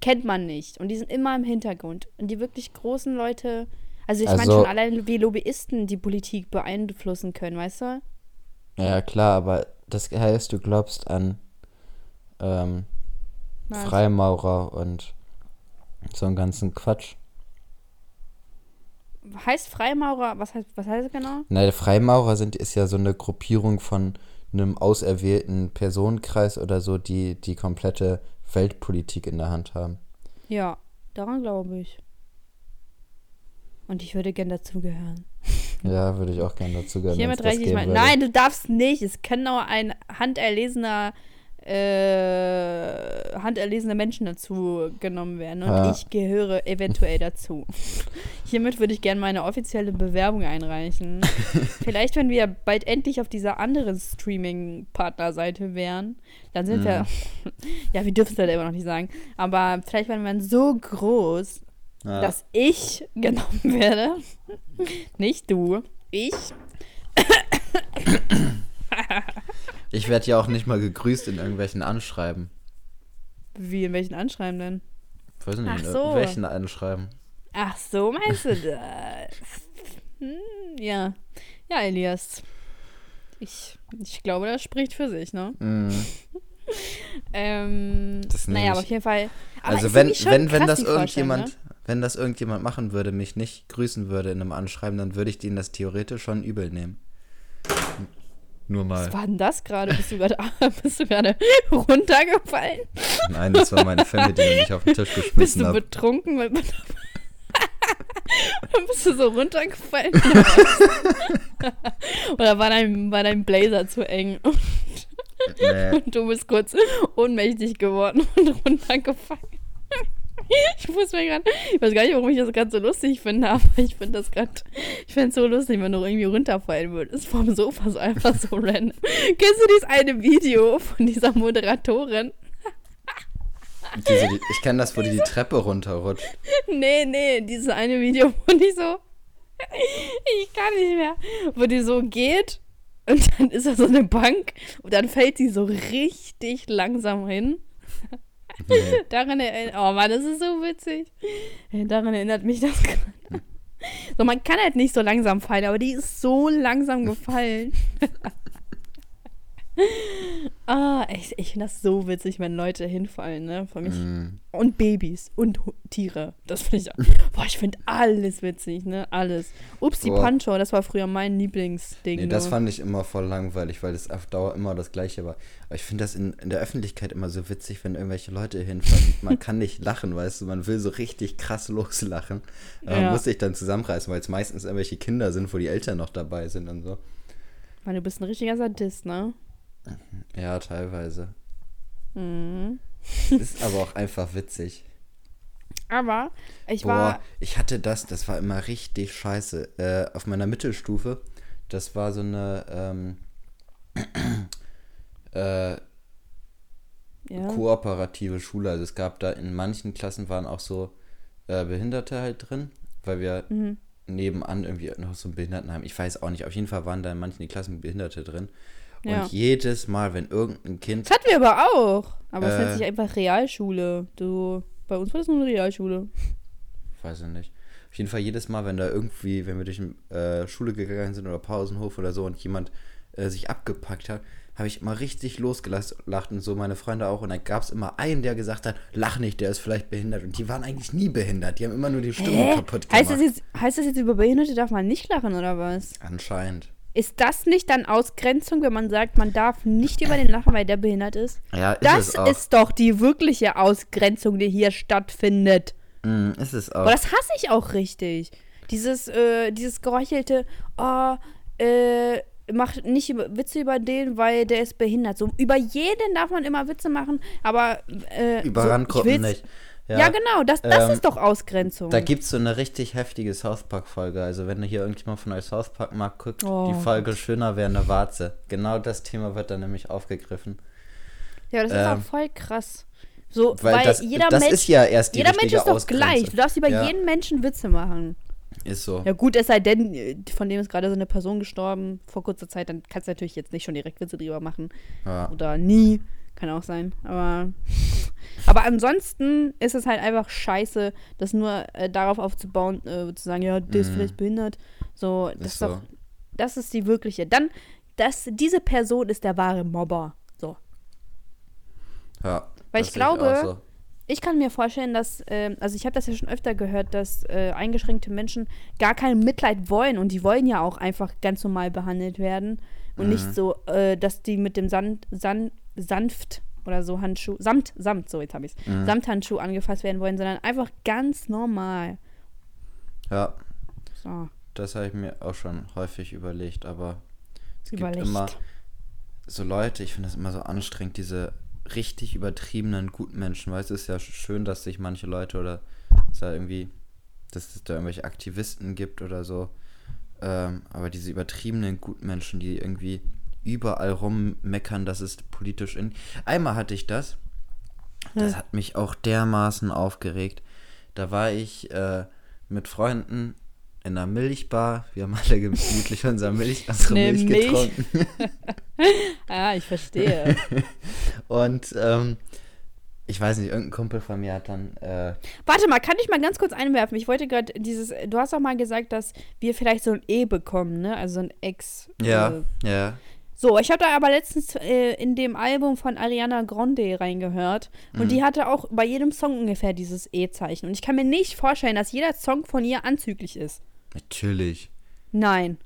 [SPEAKER 1] kennt man nicht. Und die sind immer im Hintergrund. Und die wirklich großen Leute, also ich meine
[SPEAKER 2] Also-
[SPEAKER 1] schon allein, wie Lobbyisten die Politik beeinflussen können, weißt du?
[SPEAKER 2] Ja, klar, aber das heißt, du glaubst an ähm,
[SPEAKER 1] Was?
[SPEAKER 2] Freimaurer und so einen ganzen Quatsch.
[SPEAKER 1] Heißt Freimaurer, was heißt, was heißt das genau?
[SPEAKER 2] Na, Freimaurer sind, ist ja so eine Gruppierung von einem auserwählten Personenkreis oder so, die die komplette Weltpolitik in der Hand haben.
[SPEAKER 1] Ja, daran glaube ich. Und ich würde gern dazugehören.
[SPEAKER 2] Ja, würde ich auch gerne dazu gehören.
[SPEAKER 1] Hiermit reiche ich mal.
[SPEAKER 2] würde.
[SPEAKER 1] Nein, du darfst nicht. Es kann nur ein handerlesener, äh, handerlesene Menschen dazu genommen werden. Und
[SPEAKER 2] Ja.
[SPEAKER 1] ich gehöre eventuell dazu. <laughs> Hiermit würde ich gerne meine offizielle Bewerbung einreichen. <laughs> Vielleicht, wenn wir bald endlich auf dieser anderen Streaming-Partnerseite wären, dann sind wir. <laughs> ja, wir dürfen es halt immer noch nicht sagen. Aber vielleicht werden wir so groß,
[SPEAKER 2] Ja.
[SPEAKER 1] dass ich genommen werde. Nicht du. Ich.
[SPEAKER 2] Ich werde ja auch nicht mal gegrüßt in irgendwelchen Anschreiben.
[SPEAKER 1] Wie, in welchen Anschreiben denn?
[SPEAKER 2] Weiß nicht,
[SPEAKER 1] Ach
[SPEAKER 2] in
[SPEAKER 1] so.
[SPEAKER 2] irgendwelchen Anschreiben.
[SPEAKER 1] Ach so, meinst du <laughs> das? Hm, ja. Ja, Elias. Ich, ich glaube, das spricht für sich, ne?
[SPEAKER 2] Mhm. <laughs>
[SPEAKER 1] Ähm,
[SPEAKER 2] Das
[SPEAKER 1] naja, aber auf jeden Fall. Aber
[SPEAKER 2] Also wenn, wenn, wenn das
[SPEAKER 1] Vorstellung,
[SPEAKER 2] irgendjemand,
[SPEAKER 1] Ne?
[SPEAKER 2] Wenn das irgendjemand machen würde, mich nicht grüßen würde in einem Anschreiben, dann würde ich denen das theoretisch schon übel nehmen. Nur mal.
[SPEAKER 1] Was war denn das gerade? Bist du gerade <laughs> bist du gerade runtergefallen?
[SPEAKER 2] Nein, das war meine Family, die mich auf den Tisch <laughs>
[SPEAKER 1] Bist
[SPEAKER 2] geschmissen
[SPEAKER 1] du
[SPEAKER 2] hat.
[SPEAKER 1] betrunken? Dann <laughs> bist du so runtergefallen? Oder war dein, war dein Blazer zu eng?
[SPEAKER 2] Nee.
[SPEAKER 1] Und du bist kurz ohnmächtig geworden und runtergefallen. <laughs> Ich muss mir gerade, ich weiß gar nicht, warum ich das gerade so lustig finde, aber ich finde das gerade, ich finde es so lustig, wenn du irgendwie runterfallen würdest vom Sofa, so einfach so random. <laughs> Kennst du dieses eine Video von dieser Moderatorin?
[SPEAKER 2] Diese, die, ich kenne das, wo die die Treppe runterrutscht.
[SPEAKER 1] Nee, nee, dieses eine Video, wo die so, ich kann nicht mehr, wo die so geht und dann ist da so eine Bank und dann fällt sie so richtig langsam hin.
[SPEAKER 2] Nee. <laughs>
[SPEAKER 1] Daran erinnert, oh Mann, das ist so witzig. Äh, Daran erinnert mich das gerade. So, man kann halt nicht so langsam fallen, aber die ist so langsam gefallen. <laughs> ah, ich, ich finde das so witzig, wenn Leute hinfallen, ne? Für mich.
[SPEAKER 2] Mm.
[SPEAKER 1] Und Babys und Tiere. Das finde ich auch. <laughs> Boah, ich finde alles witzig, ne? Alles. Upsi
[SPEAKER 2] Boah.
[SPEAKER 1] Pancho, das war früher mein Lieblingsding.
[SPEAKER 2] Nee, das
[SPEAKER 1] nur.
[SPEAKER 2] fand ich immer voll langweilig, weil das auf Dauer immer das Gleiche war. Aber ich finde das in, in der Öffentlichkeit immer so witzig, wenn irgendwelche Leute hinfallen. <laughs> Man kann nicht lachen, weißt du, man will so richtig krass loslachen. Aber
[SPEAKER 1] Ja.
[SPEAKER 2] Man muss sich dann zusammenreißen, weil es meistens irgendwelche Kinder sind, wo die Eltern noch dabei sind und so.
[SPEAKER 1] Mann, du bist ein richtiger Sadist, ne?
[SPEAKER 2] Ja, teilweise.
[SPEAKER 1] Mhm.
[SPEAKER 2] Ist aber auch einfach witzig.
[SPEAKER 1] Aber ich
[SPEAKER 2] Boah,
[SPEAKER 1] war.
[SPEAKER 2] ich hatte das, das war immer richtig scheiße. Äh, auf meiner Mittelstufe, das war so eine ähm, <clears throat> äh,
[SPEAKER 1] Ja.
[SPEAKER 2] kooperative Schule. Also es gab da in manchen Klassen waren auch so äh, Behinderte halt drin, weil wir
[SPEAKER 1] Mhm.
[SPEAKER 2] nebenan irgendwie noch so ein Behindertenheim. Ich weiß auch nicht. Auf jeden Fall waren da in manchen Klassen Behinderte drin. Und
[SPEAKER 1] Ja.
[SPEAKER 2] jedes Mal, wenn irgendein Kind
[SPEAKER 1] Das hatten wir aber auch. Aber es
[SPEAKER 2] Äh.
[SPEAKER 1] nennt sich einfach Realschule. Du, bei uns war das nur eine Realschule.
[SPEAKER 2] weiß ich nicht. Auf jeden Fall jedes Mal, wenn da irgendwie, wenn wir durch äh, Schule gegangen sind oder Pausenhof oder so und jemand äh, sich abgepackt hat, habe ich immer richtig losgelacht und so meine Freunde auch. Und dann gab es immer einen, der gesagt hat, lach nicht, der ist vielleicht behindert. Und die waren eigentlich nie behindert. Die haben immer nur die Stimmung
[SPEAKER 1] Hä?
[SPEAKER 2] kaputt gemacht.
[SPEAKER 1] Heißt das, jetzt, heißt das jetzt, über Behinderte darf man nicht lachen oder was?
[SPEAKER 2] Anscheinend.
[SPEAKER 1] Ist das nicht dann Ausgrenzung, wenn man sagt, man darf nicht über den lachen, weil der behindert ist?
[SPEAKER 2] Ja, ist
[SPEAKER 1] Das
[SPEAKER 2] es auch.
[SPEAKER 1] ist doch die wirkliche Ausgrenzung, die hier stattfindet.
[SPEAKER 2] Mm, ist es auch.
[SPEAKER 1] Aber das hasse ich auch richtig. Dieses, äh, dieses geheuchelte, oh, äh, macht nicht über- Witze über den, weil der ist behindert. So, über jeden darf man immer Witze machen, aber äh,
[SPEAKER 2] Über
[SPEAKER 1] so,
[SPEAKER 2] Randgruppen nicht.
[SPEAKER 1] Ja, genau, das, das
[SPEAKER 2] ähm,
[SPEAKER 1] ist doch Ausgrenzung.
[SPEAKER 2] Da gibt es so eine richtig heftige South Park-Folge. Also, wenn hier irgendjemand von euch South Park mag, guckt
[SPEAKER 1] Oh.
[SPEAKER 2] die Folge Schöner wäre eine Warze. Genau das Thema wird dann nämlich aufgegriffen.
[SPEAKER 1] ja, das ist
[SPEAKER 2] ähm,
[SPEAKER 1] auch voll krass. So,
[SPEAKER 2] Weil,
[SPEAKER 1] weil,
[SPEAKER 2] das,
[SPEAKER 1] jeder
[SPEAKER 2] das
[SPEAKER 1] Mensch,
[SPEAKER 2] ist ja erst die
[SPEAKER 1] jeder Mensch ist doch gleich. Du darfst über
[SPEAKER 2] Ja.
[SPEAKER 1] jeden Menschen Witze machen.
[SPEAKER 2] Ist so.
[SPEAKER 1] Ja gut, es sei denn, von dem ist gerade so eine Person gestorben vor kurzer Zeit, dann kannst du natürlich jetzt nicht schon direkt Witze drüber machen.
[SPEAKER 2] Ja.
[SPEAKER 1] Oder nie. Kann auch sein. Aber, <laughs> aber ansonsten ist es halt einfach scheiße, das nur äh, darauf aufzubauen, äh, zu sagen, ja, der ist
[SPEAKER 2] Mhm.
[SPEAKER 1] vielleicht behindert. So, das
[SPEAKER 2] Ist
[SPEAKER 1] ist, doch,
[SPEAKER 2] so.
[SPEAKER 1] das ist die wirkliche. Dann, das, diese Person ist der wahre Mobber. So.
[SPEAKER 2] Ja.
[SPEAKER 1] Weil ich glaube,
[SPEAKER 2] so.
[SPEAKER 1] Ich kann mir vorstellen, dass, ähm, also ich habe das ja schon öfter gehört, dass äh, eingeschränkte Menschen gar kein Mitleid wollen und die wollen ja auch einfach ganz normal behandelt werden und
[SPEAKER 2] Mhm.
[SPEAKER 1] nicht so, äh, dass die mit dem Sand, Sand, sanft oder so Handschuh, Samt, Samt, so jetzt habe ich es,
[SPEAKER 2] Mhm.
[SPEAKER 1] Samthandschuh angefasst werden wollen, sondern einfach ganz normal.
[SPEAKER 2] Ja,
[SPEAKER 1] So,
[SPEAKER 2] das habe ich mir auch schon häufig überlegt, aber es
[SPEAKER 1] Überlegt.
[SPEAKER 2] gibt immer so Leute, ich finde das immer so anstrengend, diese richtig übertriebenen Gutmenschen. Du, es ist ja schön, dass sich manche Leute oder es da irgendwie, dass es da irgendwelche Aktivisten gibt oder so. Ähm, aber diese übertriebenen Gutmenschen, die irgendwie überall rummeckern, dass es politisch in. Einmal hatte ich das. Das
[SPEAKER 1] Ja.
[SPEAKER 2] hat mich auch dermaßen aufgeregt. Da war ich äh, mit Freunden in einer Milchbar. Wir haben alle gemütlich unser Milch, <laughs> unsere
[SPEAKER 1] Ne
[SPEAKER 2] Milch
[SPEAKER 1] Milch.
[SPEAKER 2] getrunken. <laughs>
[SPEAKER 1] ah, ich verstehe. <laughs>
[SPEAKER 2] Und ähm, ich weiß nicht, irgendein Kumpel von mir hat dann. Äh,
[SPEAKER 1] Warte mal, kann ich mal ganz kurz einwerfen? Ich wollte gerade dieses, du hast doch mal gesagt, dass wir vielleicht so ein E bekommen, ne? Also so ein Ex.
[SPEAKER 2] ja,
[SPEAKER 1] Äh,
[SPEAKER 2] ja.
[SPEAKER 1] So, ich habe da aber letztens äh, in dem Album von Ariana Grande reingehört und
[SPEAKER 2] Mhm.
[SPEAKER 1] die hatte auch bei jedem Song ungefähr dieses E-Zeichen. Und ich kann mir nicht vorstellen, dass jeder Song von ihr anzüglich ist.
[SPEAKER 2] Natürlich.
[SPEAKER 1] Nein.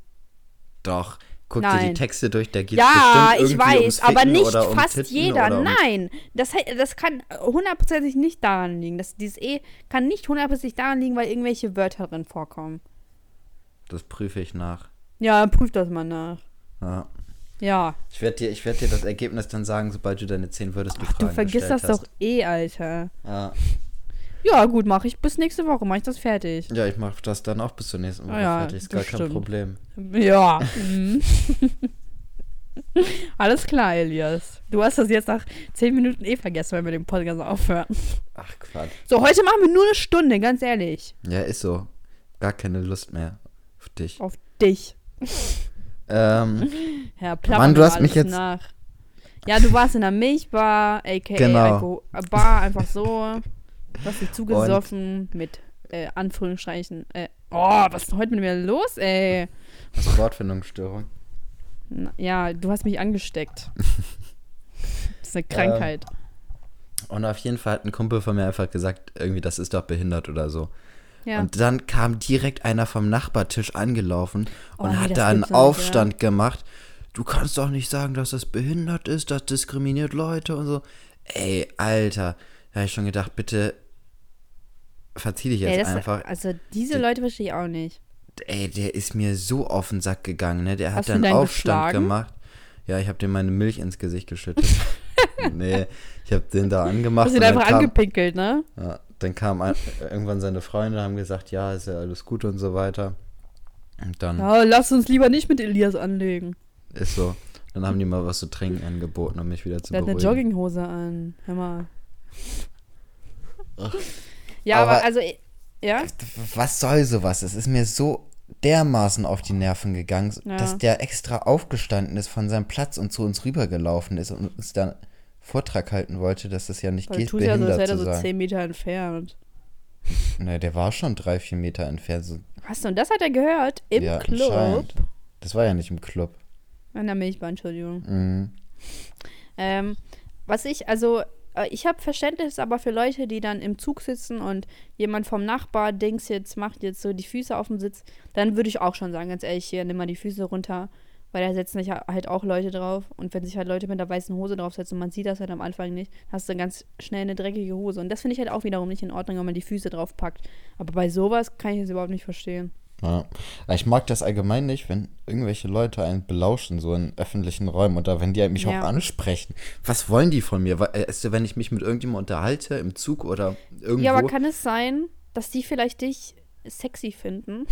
[SPEAKER 2] Doch. Guck dir
[SPEAKER 1] Nein.
[SPEAKER 2] die Texte durch, da geht
[SPEAKER 1] Ja,
[SPEAKER 2] bestimmt
[SPEAKER 1] ich weiß, aber nicht
[SPEAKER 2] um
[SPEAKER 1] fast
[SPEAKER 2] Titten
[SPEAKER 1] jeder.
[SPEAKER 2] um-
[SPEAKER 1] Nein, das, das kann hundertprozentig nicht daran liegen. Das, dieses E kann nicht hundertprozentig daran liegen, weil irgendwelche Wörter drin vorkommen.
[SPEAKER 2] Das prüfe ich nach.
[SPEAKER 1] Ja, prüf das mal nach.
[SPEAKER 2] Ja.
[SPEAKER 1] Ja,
[SPEAKER 2] Ich werde dir, ich werd dir das Ergebnis dann sagen, sobald du deine 10 würdest
[SPEAKER 1] Ach, du vergisst das
[SPEAKER 2] gestellt
[SPEAKER 1] doch eh, Alter.
[SPEAKER 2] hast. Ja.
[SPEAKER 1] Ja, gut, mache ich. Bis nächste Woche mache ich das fertig.
[SPEAKER 2] ja, ich mache das dann auch bis zur nächsten Woche
[SPEAKER 1] Ah ja,
[SPEAKER 2] fertig. Ist gar kein
[SPEAKER 1] bestimmt.
[SPEAKER 2] Problem.
[SPEAKER 1] Ja. mhm. <laughs> Alles klar, Elias. Du hast das jetzt nach 10 Minuten eh vergessen, wenn wir den Podcast aufhören.
[SPEAKER 2] Ach Quatsch.
[SPEAKER 1] So, heute machen wir nur eine Stunde, ganz ehrlich.
[SPEAKER 2] Ja, ist so. Gar keine Lust mehr auf dich.
[SPEAKER 1] Auf dich.
[SPEAKER 2] Ähm, <laughs>
[SPEAKER 1] Ja, plappern
[SPEAKER 2] Mann, du hast mich jetzt-
[SPEAKER 1] nach. Ja, du warst in der Milchbar, aka
[SPEAKER 2] Genau.
[SPEAKER 1] Alko Bar, einfach so. Du hast dich zugesoffen mit äh, Anführungsstrichen. Äh, oh, was ist heute mit mir los, ey?
[SPEAKER 2] hast du Wortfindungsstörung?
[SPEAKER 1] Na, ja, du hast mich angesteckt. <laughs> Das ist eine Krankheit.
[SPEAKER 2] Und auf jeden Fall hat ein Kumpel von mir einfach gesagt, irgendwie, das ist doch behindert oder so.
[SPEAKER 1] Ja.
[SPEAKER 2] Und dann kam direkt einer vom Nachbartisch angelaufen
[SPEAKER 1] Oh,
[SPEAKER 2] und
[SPEAKER 1] nee,
[SPEAKER 2] hat da einen
[SPEAKER 1] nicht,
[SPEAKER 2] Aufstand gemacht. Du kannst doch nicht sagen, dass das behindert ist, das diskriminiert Leute und so. Ey, Alter. Da habe ich schon gedacht, bitte verzieh dich jetzt
[SPEAKER 1] Ey, das,
[SPEAKER 2] einfach.
[SPEAKER 1] also diese
[SPEAKER 2] Die-
[SPEAKER 1] Leute verstehe ich auch nicht.
[SPEAKER 2] Ey, der ist mir so auf den Sack gegangen, ne? Der
[SPEAKER 1] Hast
[SPEAKER 2] hat
[SPEAKER 1] du
[SPEAKER 2] dann Aufstand
[SPEAKER 1] geschlagen?
[SPEAKER 2] gemacht. Ja, ich habe dem meine Milch ins Gesicht geschüttet. <laughs> nee, ich habe den da angemacht.
[SPEAKER 1] Hast ihn
[SPEAKER 2] und dann
[SPEAKER 1] einfach
[SPEAKER 2] kam,
[SPEAKER 1] angepinkelt, ne?
[SPEAKER 2] ja, dann kamen ein- irgendwann seine Freunde, haben gesagt, ja, ist ja alles gut und so weiter. Und dann
[SPEAKER 1] Ja, lass uns lieber nicht mit Elias anlegen.
[SPEAKER 2] ist so. Dann haben die mal was zu trinken angeboten, um mich wieder zu
[SPEAKER 1] Der hat eine
[SPEAKER 2] beruhigen.
[SPEAKER 1] Jogginghose an. Hör mal.
[SPEAKER 2] Ach.
[SPEAKER 1] Ja, aber,
[SPEAKER 2] Aber-
[SPEAKER 1] also, ja?
[SPEAKER 2] Was soll sowas? Es ist mir so dermaßen auf die Nerven gegangen,
[SPEAKER 1] Ja.
[SPEAKER 2] dass der extra aufgestanden ist von seinem Platz und zu uns rübergelaufen ist und uns dann Vortrag halten wollte, dass das ja nicht
[SPEAKER 1] Weil
[SPEAKER 2] geht,
[SPEAKER 1] tut ja so, als
[SPEAKER 2] behindert
[SPEAKER 1] wäre er so
[SPEAKER 2] sein.
[SPEAKER 1] 10 Meter entfernt.
[SPEAKER 2] Ne, der war schon drei, vier Meter entfernt. So,
[SPEAKER 1] Was? Und das hat er gehört? Im
[SPEAKER 2] ja,
[SPEAKER 1] Club?
[SPEAKER 2] Das war ja nicht im Club.
[SPEAKER 1] An der Milchbahn, Entschuldigung.
[SPEAKER 2] Mhm.
[SPEAKER 1] Ähm, was ich, also, äh, ich habe Verständnis aber für Leute, die dann im Zug sitzen und jemand vom Nachbar Dings jetzt macht jetzt so die Füße auf den Sitz, dann würde ich auch schon sagen, ganz ehrlich, hier, nimm mal die Füße runter, weil da setzen sich halt auch Leute drauf und wenn sich halt Leute mit der weißen Hose draufsetzen und man sieht das halt am Anfang nicht, hast du ganz schnell eine dreckige Hose und das finde ich halt auch wiederum nicht in Ordnung, wenn man die Füße drauf packt. Aber bei sowas kann ich es überhaupt nicht verstehen.
[SPEAKER 2] Ja. Ich mag das allgemein nicht, wenn irgendwelche Leute einen belauschen, so in öffentlichen Räumen oder wenn die mich
[SPEAKER 1] Ja.
[SPEAKER 2] auch ansprechen. Was wollen die von mir? Äh, Ist, wenn ich mich mit irgendjemandem unterhalte, im Zug oder irgendwo.
[SPEAKER 1] Ja, aber kann es sein, dass die vielleicht dich sexy finden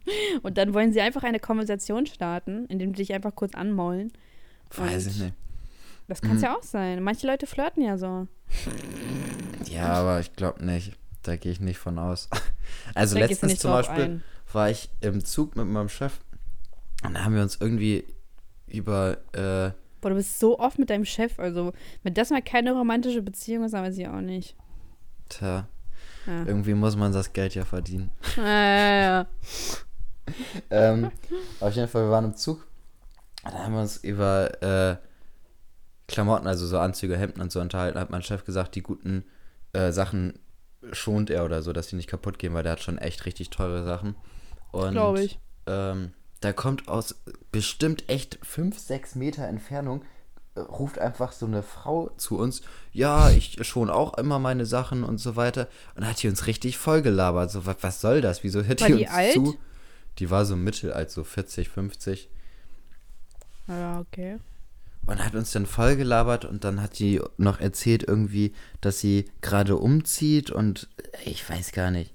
[SPEAKER 1] <laughs> und dann wollen sie einfach eine Konversation starten, indem sie dich einfach kurz anmaulen?
[SPEAKER 2] Weiß ich nicht.
[SPEAKER 1] Das kann es ja auch sein. Manche Leute flirten ja so.
[SPEAKER 2] Ja, aber ich glaube nicht. Da gehe ich nicht von aus. <laughs> Also
[SPEAKER 1] Da
[SPEAKER 2] letztens zum Beispiel
[SPEAKER 1] ein.
[SPEAKER 2] war ich im Zug mit meinem Chef und da haben wir uns irgendwie über. Äh,
[SPEAKER 1] Boah, du bist so oft mit deinem Chef. Also, wenn das mal keine romantische Beziehung ist, dann weiß ich auch nicht.
[SPEAKER 2] tja,
[SPEAKER 1] Ja.
[SPEAKER 2] irgendwie muss man das Geld ja verdienen.
[SPEAKER 1] Ja, ja, ja. <laughs>
[SPEAKER 2] ähm, auf jeden Fall, wir waren im Zug. Da haben wir uns über äh, Klamotten, also so Anzüge, Hemden und so unterhalten. Da hat mein Chef gesagt, die guten äh, Sachen schont er oder so, dass die nicht kaputt gehen, weil der hat schon echt richtig teure Sachen. Und
[SPEAKER 1] Glaub ich.
[SPEAKER 2] Ähm, da kommt aus bestimmt echt 5, 6 Meter Entfernung, ruft einfach so eine Frau zu uns, ja, ich schon auch immer meine Sachen und so weiter. Und hat die uns richtig vollgelabert. So, was, was soll das? Wieso hört
[SPEAKER 1] War
[SPEAKER 2] die uns
[SPEAKER 1] alt?
[SPEAKER 2] zu? Die war so mittelalt, so 40, 50.
[SPEAKER 1] Ja, okay.
[SPEAKER 2] Und hat uns dann voll gelabert und dann hat die noch erzählt irgendwie, dass sie gerade umzieht und äh, ich weiß gar nicht.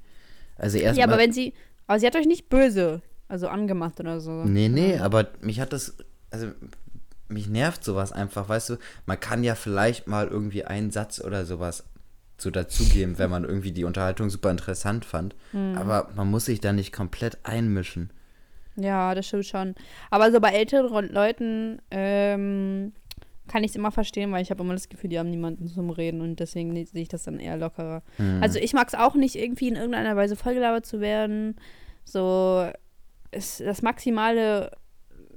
[SPEAKER 2] Also erst
[SPEAKER 1] Ja, aber
[SPEAKER 2] mal-
[SPEAKER 1] wenn sie. Aber sie hat euch nicht böse, also angemacht oder so.
[SPEAKER 2] Nee, nee, aber mich hat das, also mich nervt sowas einfach, weißt du, man kann ja vielleicht mal irgendwie einen Satz oder sowas so dazugeben, wenn man irgendwie die Unterhaltung super interessant fand, aber man muss sich da nicht komplett einmischen.
[SPEAKER 1] Ja, das stimmt schon. Aber so bei älteren Leuten ähm, kann ich es immer verstehen, weil ich habe immer das Gefühl, die haben niemanden zum Reden und deswegen sehe ich das dann eher lockerer. Also ich mag es auch nicht, irgendwie in irgendeiner Weise vollgelabert zu werden. So, es, das Maximale,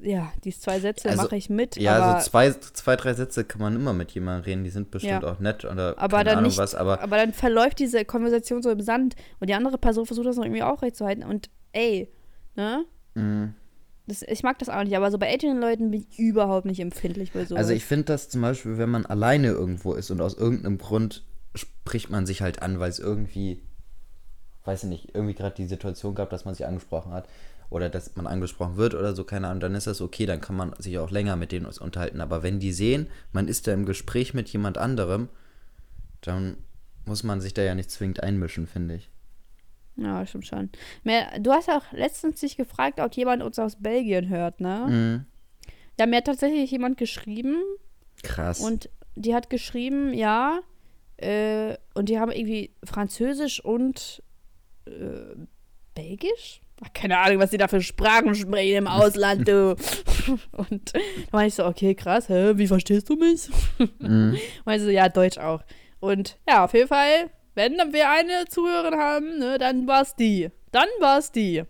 [SPEAKER 1] ja, die zwei Sätze
[SPEAKER 2] Also,
[SPEAKER 1] mache ich mit,
[SPEAKER 2] Ja,
[SPEAKER 1] aber,
[SPEAKER 2] so zwei, zwei, drei Sätze kann man immer mit jemandem reden, die sind bestimmt
[SPEAKER 1] Ja.
[SPEAKER 2] auch nett oder
[SPEAKER 1] aber
[SPEAKER 2] keine
[SPEAKER 1] dann
[SPEAKER 2] Ahnung
[SPEAKER 1] nicht,
[SPEAKER 2] was, aber
[SPEAKER 1] aber dann verläuft diese Konversation so im Sand und die andere Person versucht das noch irgendwie aufrechtzuerhalten und ey, ne?
[SPEAKER 2] mh.
[SPEAKER 1] Das, ich mag das auch nicht, aber so bei älteren Leuten bin ich überhaupt nicht empfindlich bei so.
[SPEAKER 2] Also ich finde das zum Beispiel, wenn man alleine irgendwo ist und aus irgendeinem Grund spricht man sich halt an, weil es irgendwie, weiß ich nicht, irgendwie gerade die Situation gab, dass man sich angesprochen hat oder dass man angesprochen wird oder so, keine Ahnung, dann ist das okay, dann kann man sich auch länger mit denen unterhalten. Aber wenn die sehen, man ist da im Gespräch mit jemand anderem, dann muss man sich da ja nicht zwingend einmischen, finde ich.
[SPEAKER 1] Ja, stimmt schon. Mehr, du hast auch letztens dich gefragt, ob jemand uns aus Belgien hört, ne?
[SPEAKER 2] Mhm.
[SPEAKER 1] Ja, mir hat tatsächlich jemand geschrieben
[SPEAKER 2] Krass.
[SPEAKER 1] und die hat geschrieben, ja, äh, und die haben irgendwie Französisch und äh, Belgisch? Keine Ahnung, was die da für Sprachen sprechen im Ausland, du. <laughs> und da war ich so, okay, krass, hä, wie verstehst du mich?
[SPEAKER 2] Mhm.
[SPEAKER 1] Und ich so, ja, Deutsch auch. Und ja, auf jeden Fall, wenn wir eine Zuhörerin haben, ne, dann war's die. Dann war's die.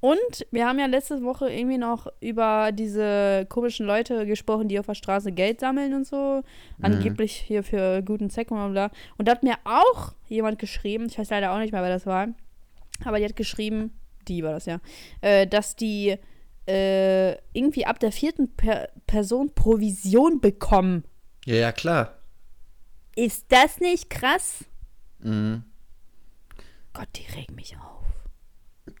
[SPEAKER 1] Und wir haben ja letzte Woche irgendwie noch über diese komischen Leute gesprochen, die auf der Straße Geld sammeln und so. Angeblich hier für guten Zweck und bla bla. Und da hat mir auch jemand geschrieben, ich weiß leider auch nicht mehr, wer das war, aber die hat geschrieben, die war das ja, äh, dass die äh, irgendwie ab der vierten per Person Provision bekommen.
[SPEAKER 2] ja, ja, klar.
[SPEAKER 1] Ist das nicht krass?
[SPEAKER 2] Mhm.
[SPEAKER 1] Gott, die regen mich auf.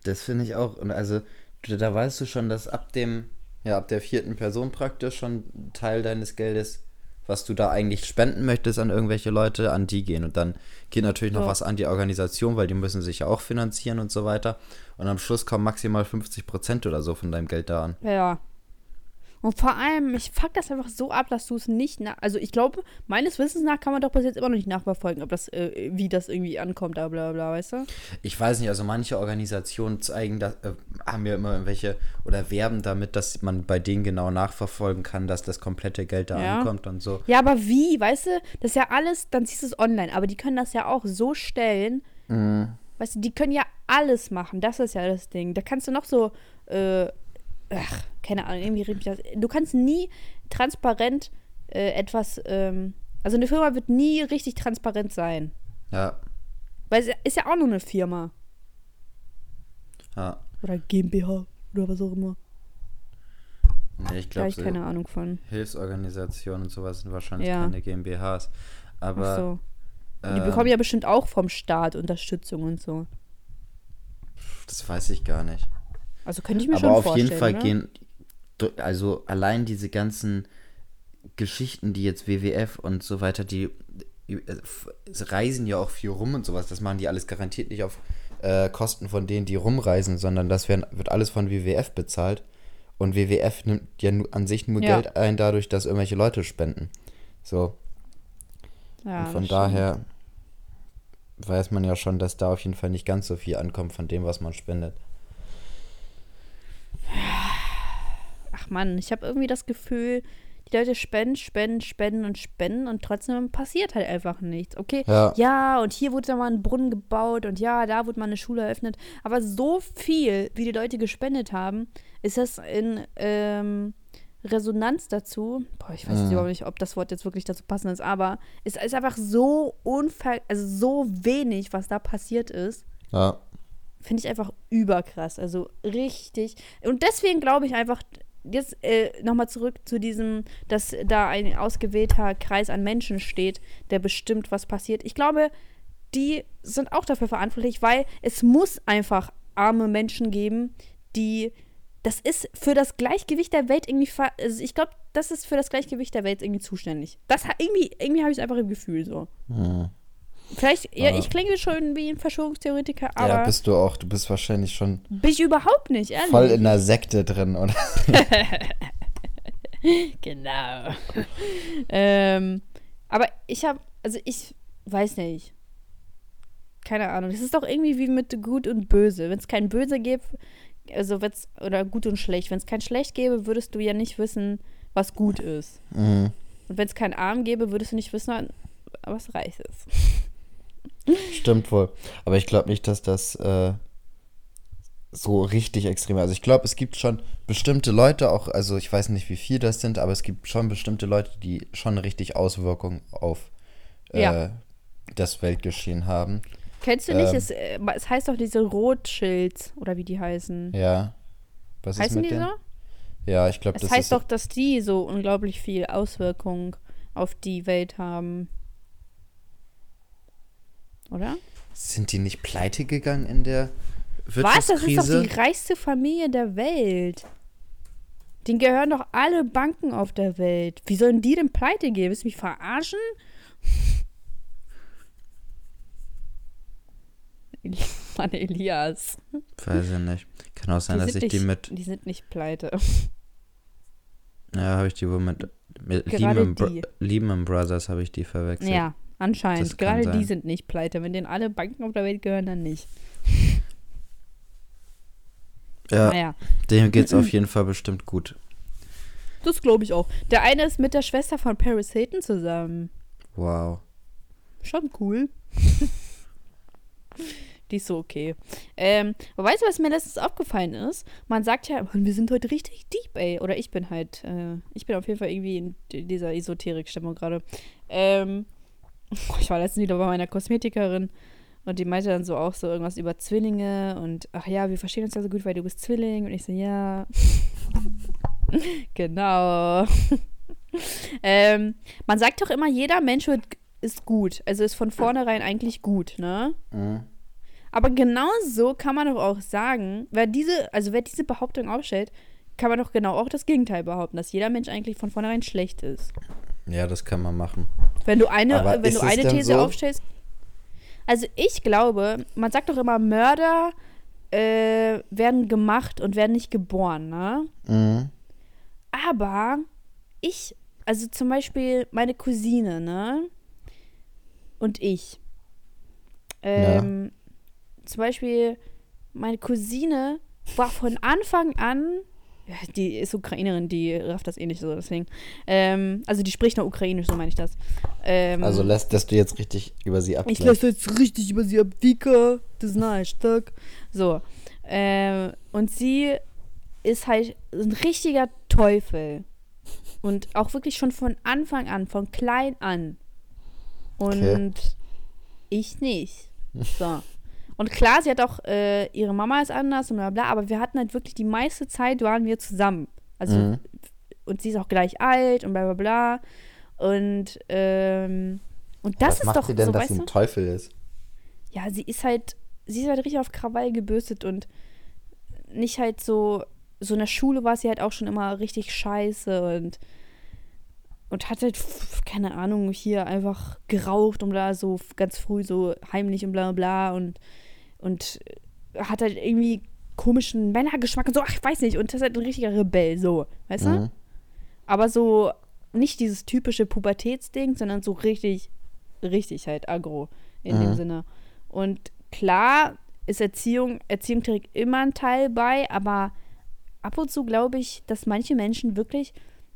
[SPEAKER 2] Das finde ich auch. Und also, da weißt du schon, dass ab dem, ja, ab der vierten Person praktisch schon Teil deines Geldes, was du da eigentlich spenden möchtest an irgendwelche Leute, an die gehen. Und dann geht natürlich noch
[SPEAKER 1] Ja.
[SPEAKER 2] was an die Organisation, weil die müssen sich ja auch finanzieren und so weiter. Und am Schluss kommen maximal 50 Prozent oder so von deinem Geld da an.
[SPEAKER 1] Ja. Und vor allem, ich fuck das einfach so ab, dass du es nicht nach. Also ich glaube, meines Wissens nach kann man doch bis jetzt immer noch nicht nachverfolgen, ob das, äh, wie das irgendwie ankommt, bla bla bla, weißt du?
[SPEAKER 2] Ich weiß nicht, also manche Organisationen zeigen, dass, äh, haben ja immer irgendwelche oder werben damit, dass man bei denen genau nachverfolgen kann, dass das komplette Geld da
[SPEAKER 1] Ja.
[SPEAKER 2] ankommt und so.
[SPEAKER 1] Ja, aber wie, weißt du? Das ist ja alles, dann siehst du es online, aber die können das ja auch so stellen. Weißt du, die können ja alles machen, das ist ja das Ding. Da kannst du noch so, äh, ach, keine Ahnung, irgendwie riecht mich das. Du kannst nie transparent äh, etwas, ähm, also eine Firma wird nie richtig transparent sein.
[SPEAKER 2] Ja,
[SPEAKER 1] Weil es ist ja auch nur eine Firma.
[SPEAKER 2] ja.
[SPEAKER 1] Oder GmbH oder was auch immer.
[SPEAKER 2] Nee, ich glaube, so
[SPEAKER 1] keine Ahnung von.
[SPEAKER 2] Hilfsorganisationen und sowas sind wahrscheinlich
[SPEAKER 1] Ja.
[SPEAKER 2] keine GmbHs. Aber
[SPEAKER 1] Ach so. Die
[SPEAKER 2] äh,
[SPEAKER 1] bekommen ja bestimmt auch vom Staat Unterstützung und so.
[SPEAKER 2] das weiß ich gar nicht.
[SPEAKER 1] Also könnte ich mir
[SPEAKER 2] Aber
[SPEAKER 1] schon
[SPEAKER 2] auf
[SPEAKER 1] vorstellen.
[SPEAKER 2] jeden Fall
[SPEAKER 1] oder?
[SPEAKER 2] gehen, du- also allein diese ganzen Geschichten, die jetzt WWF und so weiter, die, äh, reisen ja auch viel rum und sowas. Das machen die alles garantiert nicht auf äh, Kosten von denen, die rumreisen, sondern das werden, wird alles von WWF bezahlt. Und WWF nimmt ja an sich nur
[SPEAKER 1] Ja.
[SPEAKER 2] Geld ein, dadurch, dass irgendwelche Leute spenden. So.
[SPEAKER 1] Ja,
[SPEAKER 2] und von
[SPEAKER 1] das stimmt.
[SPEAKER 2] daher weiß man ja schon, dass da auf jeden Fall nicht ganz so viel ankommt von dem, was man spendet.
[SPEAKER 1] Ach Mann, ich habe irgendwie das Gefühl, die Leute spenden, spenden, spenden und spenden und trotzdem passiert halt einfach nichts. Okay,
[SPEAKER 2] Ja.
[SPEAKER 1] ja, und hier wurde da mal ein Brunnen gebaut und ja, da wurde mal eine Schule eröffnet. Aber so viel, wie die Leute gespendet haben, ist das in ähm, Resonanz dazu. Boah, ich weiß jetzt
[SPEAKER 2] Mhm.
[SPEAKER 1] überhaupt nicht, ob das Wort jetzt wirklich dazu passend ist, aber es ist einfach so unver also so wenig, was da passiert ist.
[SPEAKER 2] Ja.
[SPEAKER 1] Finde ich einfach überkrass. Also richtig. Und deswegen glaube ich einfach, jetzt äh, nochmal zurück zu diesem, dass da ein ausgewählter Kreis an Menschen steht, der bestimmt, was passiert. Ich glaube, die sind auch dafür verantwortlich, weil es muss einfach arme Menschen geben, die. Das ist für das Gleichgewicht der Welt irgendwie. Also ich glaube, das ist für das Gleichgewicht der Welt irgendwie zuständig. Das irgendwie, irgendwie habe ich es einfach im Gefühl so.
[SPEAKER 2] Hm.
[SPEAKER 1] Vielleicht, ja, ich klinge schon wie ein Verschwörungstheoretiker, aber
[SPEAKER 2] ja, bist du auch. Du bist wahrscheinlich schon
[SPEAKER 1] bin ich überhaupt nicht, ehrlich.
[SPEAKER 2] voll in der Sekte drin, oder? <laughs>
[SPEAKER 1] Genau. ähm, aber ich habe, also ich weiß nicht. Keine Ahnung. Das ist doch irgendwie wie mit Gut und Böse. Wenn es kein Böse gibt, also wenn's, oder Gut und Schlecht. Wenn es kein Schlecht gäbe, würdest du ja nicht wissen, was gut ist.
[SPEAKER 2] Mhm.
[SPEAKER 1] Und wenn es keinen Arm gäbe, würdest du nicht wissen, was reich ist.
[SPEAKER 2] Stimmt wohl. Aber ich glaube nicht, dass das äh, so richtig extrem ist. Also ich glaube, es gibt schon bestimmte Leute, auch, also ich weiß nicht, wie viel das sind, aber es gibt schon bestimmte Leute, die schon richtig Auswirkungen auf äh,
[SPEAKER 1] Ja.
[SPEAKER 2] das Weltgeschehen haben.
[SPEAKER 1] Kennst du nicht?
[SPEAKER 2] Ähm.
[SPEAKER 1] es, äh, es heißt doch diese Rothschilds, oder wie die heißen.
[SPEAKER 2] Ja. Was ist
[SPEAKER 1] heißen
[SPEAKER 2] mit
[SPEAKER 1] die
[SPEAKER 2] denen?
[SPEAKER 1] so?
[SPEAKER 2] Ja, ich glaube, das
[SPEAKER 1] heißt doch, dass die so unglaublich viel Auswirkung auf die Welt haben. Oder?
[SPEAKER 2] Sind die nicht pleite gegangen in der
[SPEAKER 1] Was? Das ist
[SPEAKER 2] Wirtschaftskrise?
[SPEAKER 1] doch die reichste Familie der Welt. Den gehören doch alle Banken auf der Welt. Wie sollen die denn pleite gehen? Willst du mich verarschen? <laughs> Mann, Elias.
[SPEAKER 2] Weiß ich nicht. Kann auch sein, dass ich
[SPEAKER 1] sind
[SPEAKER 2] die
[SPEAKER 1] nicht,
[SPEAKER 2] mit.
[SPEAKER 1] die sind nicht pleite.
[SPEAKER 2] Ja, habe ich die wohl mit. mit
[SPEAKER 1] Gerade
[SPEAKER 2] Lehman,
[SPEAKER 1] die.
[SPEAKER 2] Lehman Brothers habe ich die verwechselt.
[SPEAKER 1] Ja, anscheinend. Gerade die
[SPEAKER 2] sein.
[SPEAKER 1] sind nicht pleite. Wenn denen alle Banken auf der Welt gehören, dann nicht.
[SPEAKER 2] Ja,
[SPEAKER 1] Naja,
[SPEAKER 2] dem geht's auf <clears throat> jeden Fall bestimmt gut.
[SPEAKER 1] das glaube ich auch. Der eine ist mit der Schwester von Paris Hilton zusammen.
[SPEAKER 2] Wow.
[SPEAKER 1] Schon cool. <laughs> Die ist so okay. Ähm, aber weißt du, was mir letztens aufgefallen ist? Man sagt ja, wir sind heute richtig deep, ey. Oder ich bin halt, äh, ich bin auf jeden Fall irgendwie in dieser Esoterik-Stimmung gerade. Ähm, ich war letztens wieder bei meiner Kosmetikerin und die meinte dann so auch so irgendwas über Zwillinge und ach ja, wir verstehen uns ja so gut, weil du bist Zwilling. Und ich so, ja. <laughs> genau. <laughs> ähm, man sagt doch immer, jeder Mensch wird, ist gut. Also ist von vornherein eigentlich gut, ne?
[SPEAKER 2] Mhm.
[SPEAKER 1] Aber genauso kann man doch auch sagen, wer diese, also wer diese Behauptung aufstellt, kann man doch genau auch das Gegenteil behaupten, dass jeder Mensch eigentlich von vornherein schlecht ist.
[SPEAKER 2] Ja, das kann man machen.
[SPEAKER 1] Wenn du eine,
[SPEAKER 2] Aber
[SPEAKER 1] wenn du eine These
[SPEAKER 2] so?
[SPEAKER 1] aufstellst. Also ich glaube, man sagt doch immer, Mörder äh, werden gemacht und werden nicht geboren, ne?
[SPEAKER 2] Mhm.
[SPEAKER 1] Aber ich, also zum Beispiel meine Cousine, ne? Und ich. Ähm, Zum Beispiel meine Cousine war von Anfang an, ja, die ist Ukrainerin, die rafft das eh nicht so, deswegen. Ähm, also die spricht nur Ukrainisch, so meine ich das. Ähm,
[SPEAKER 2] Also lässt das du jetzt richtig über sie
[SPEAKER 1] ich
[SPEAKER 2] abgleiten.
[SPEAKER 1] lasse jetzt richtig über sie ab. Vika, das ist ein stark. So. Ähm, und sie ist halt ein richtiger Teufel. Und auch wirklich schon von Anfang an, von klein an. Und
[SPEAKER 2] Okay.
[SPEAKER 1] ich nicht. So. Und klar, sie hat auch, äh, ihre Mama ist anders und bla bla, aber wir hatten halt wirklich die meiste Zeit waren wir zusammen. Also,
[SPEAKER 2] Mhm.
[SPEAKER 1] und sie ist auch gleich alt und bla bla bla. Und, ähm, und das
[SPEAKER 2] Was
[SPEAKER 1] ist
[SPEAKER 2] macht
[SPEAKER 1] doch
[SPEAKER 2] sie denn,
[SPEAKER 1] so,
[SPEAKER 2] dass sie ein Teufel ist?
[SPEAKER 1] ja, sie ist halt, sie ist halt richtig auf Krawall gebürstet und nicht halt so, so in der Schule war sie halt auch schon immer richtig scheiße und, und hat halt, keine Ahnung, hier einfach geraucht und bla, so ganz früh so heimlich und bla bla und, und hat halt irgendwie komischen Männergeschmack und so, ach, ich weiß nicht, und das ist halt ein richtiger Rebell, so, weißt du?
[SPEAKER 2] Mhm.
[SPEAKER 1] Aber so nicht dieses typische Pubertätsding, sondern so richtig, richtig halt aggro in
[SPEAKER 2] Mhm.
[SPEAKER 1] dem Sinne. Und klar ist Erziehung, Erziehung trägt immer einen Teil bei, aber ab und zu glaube ich, dass manche Menschen wirklich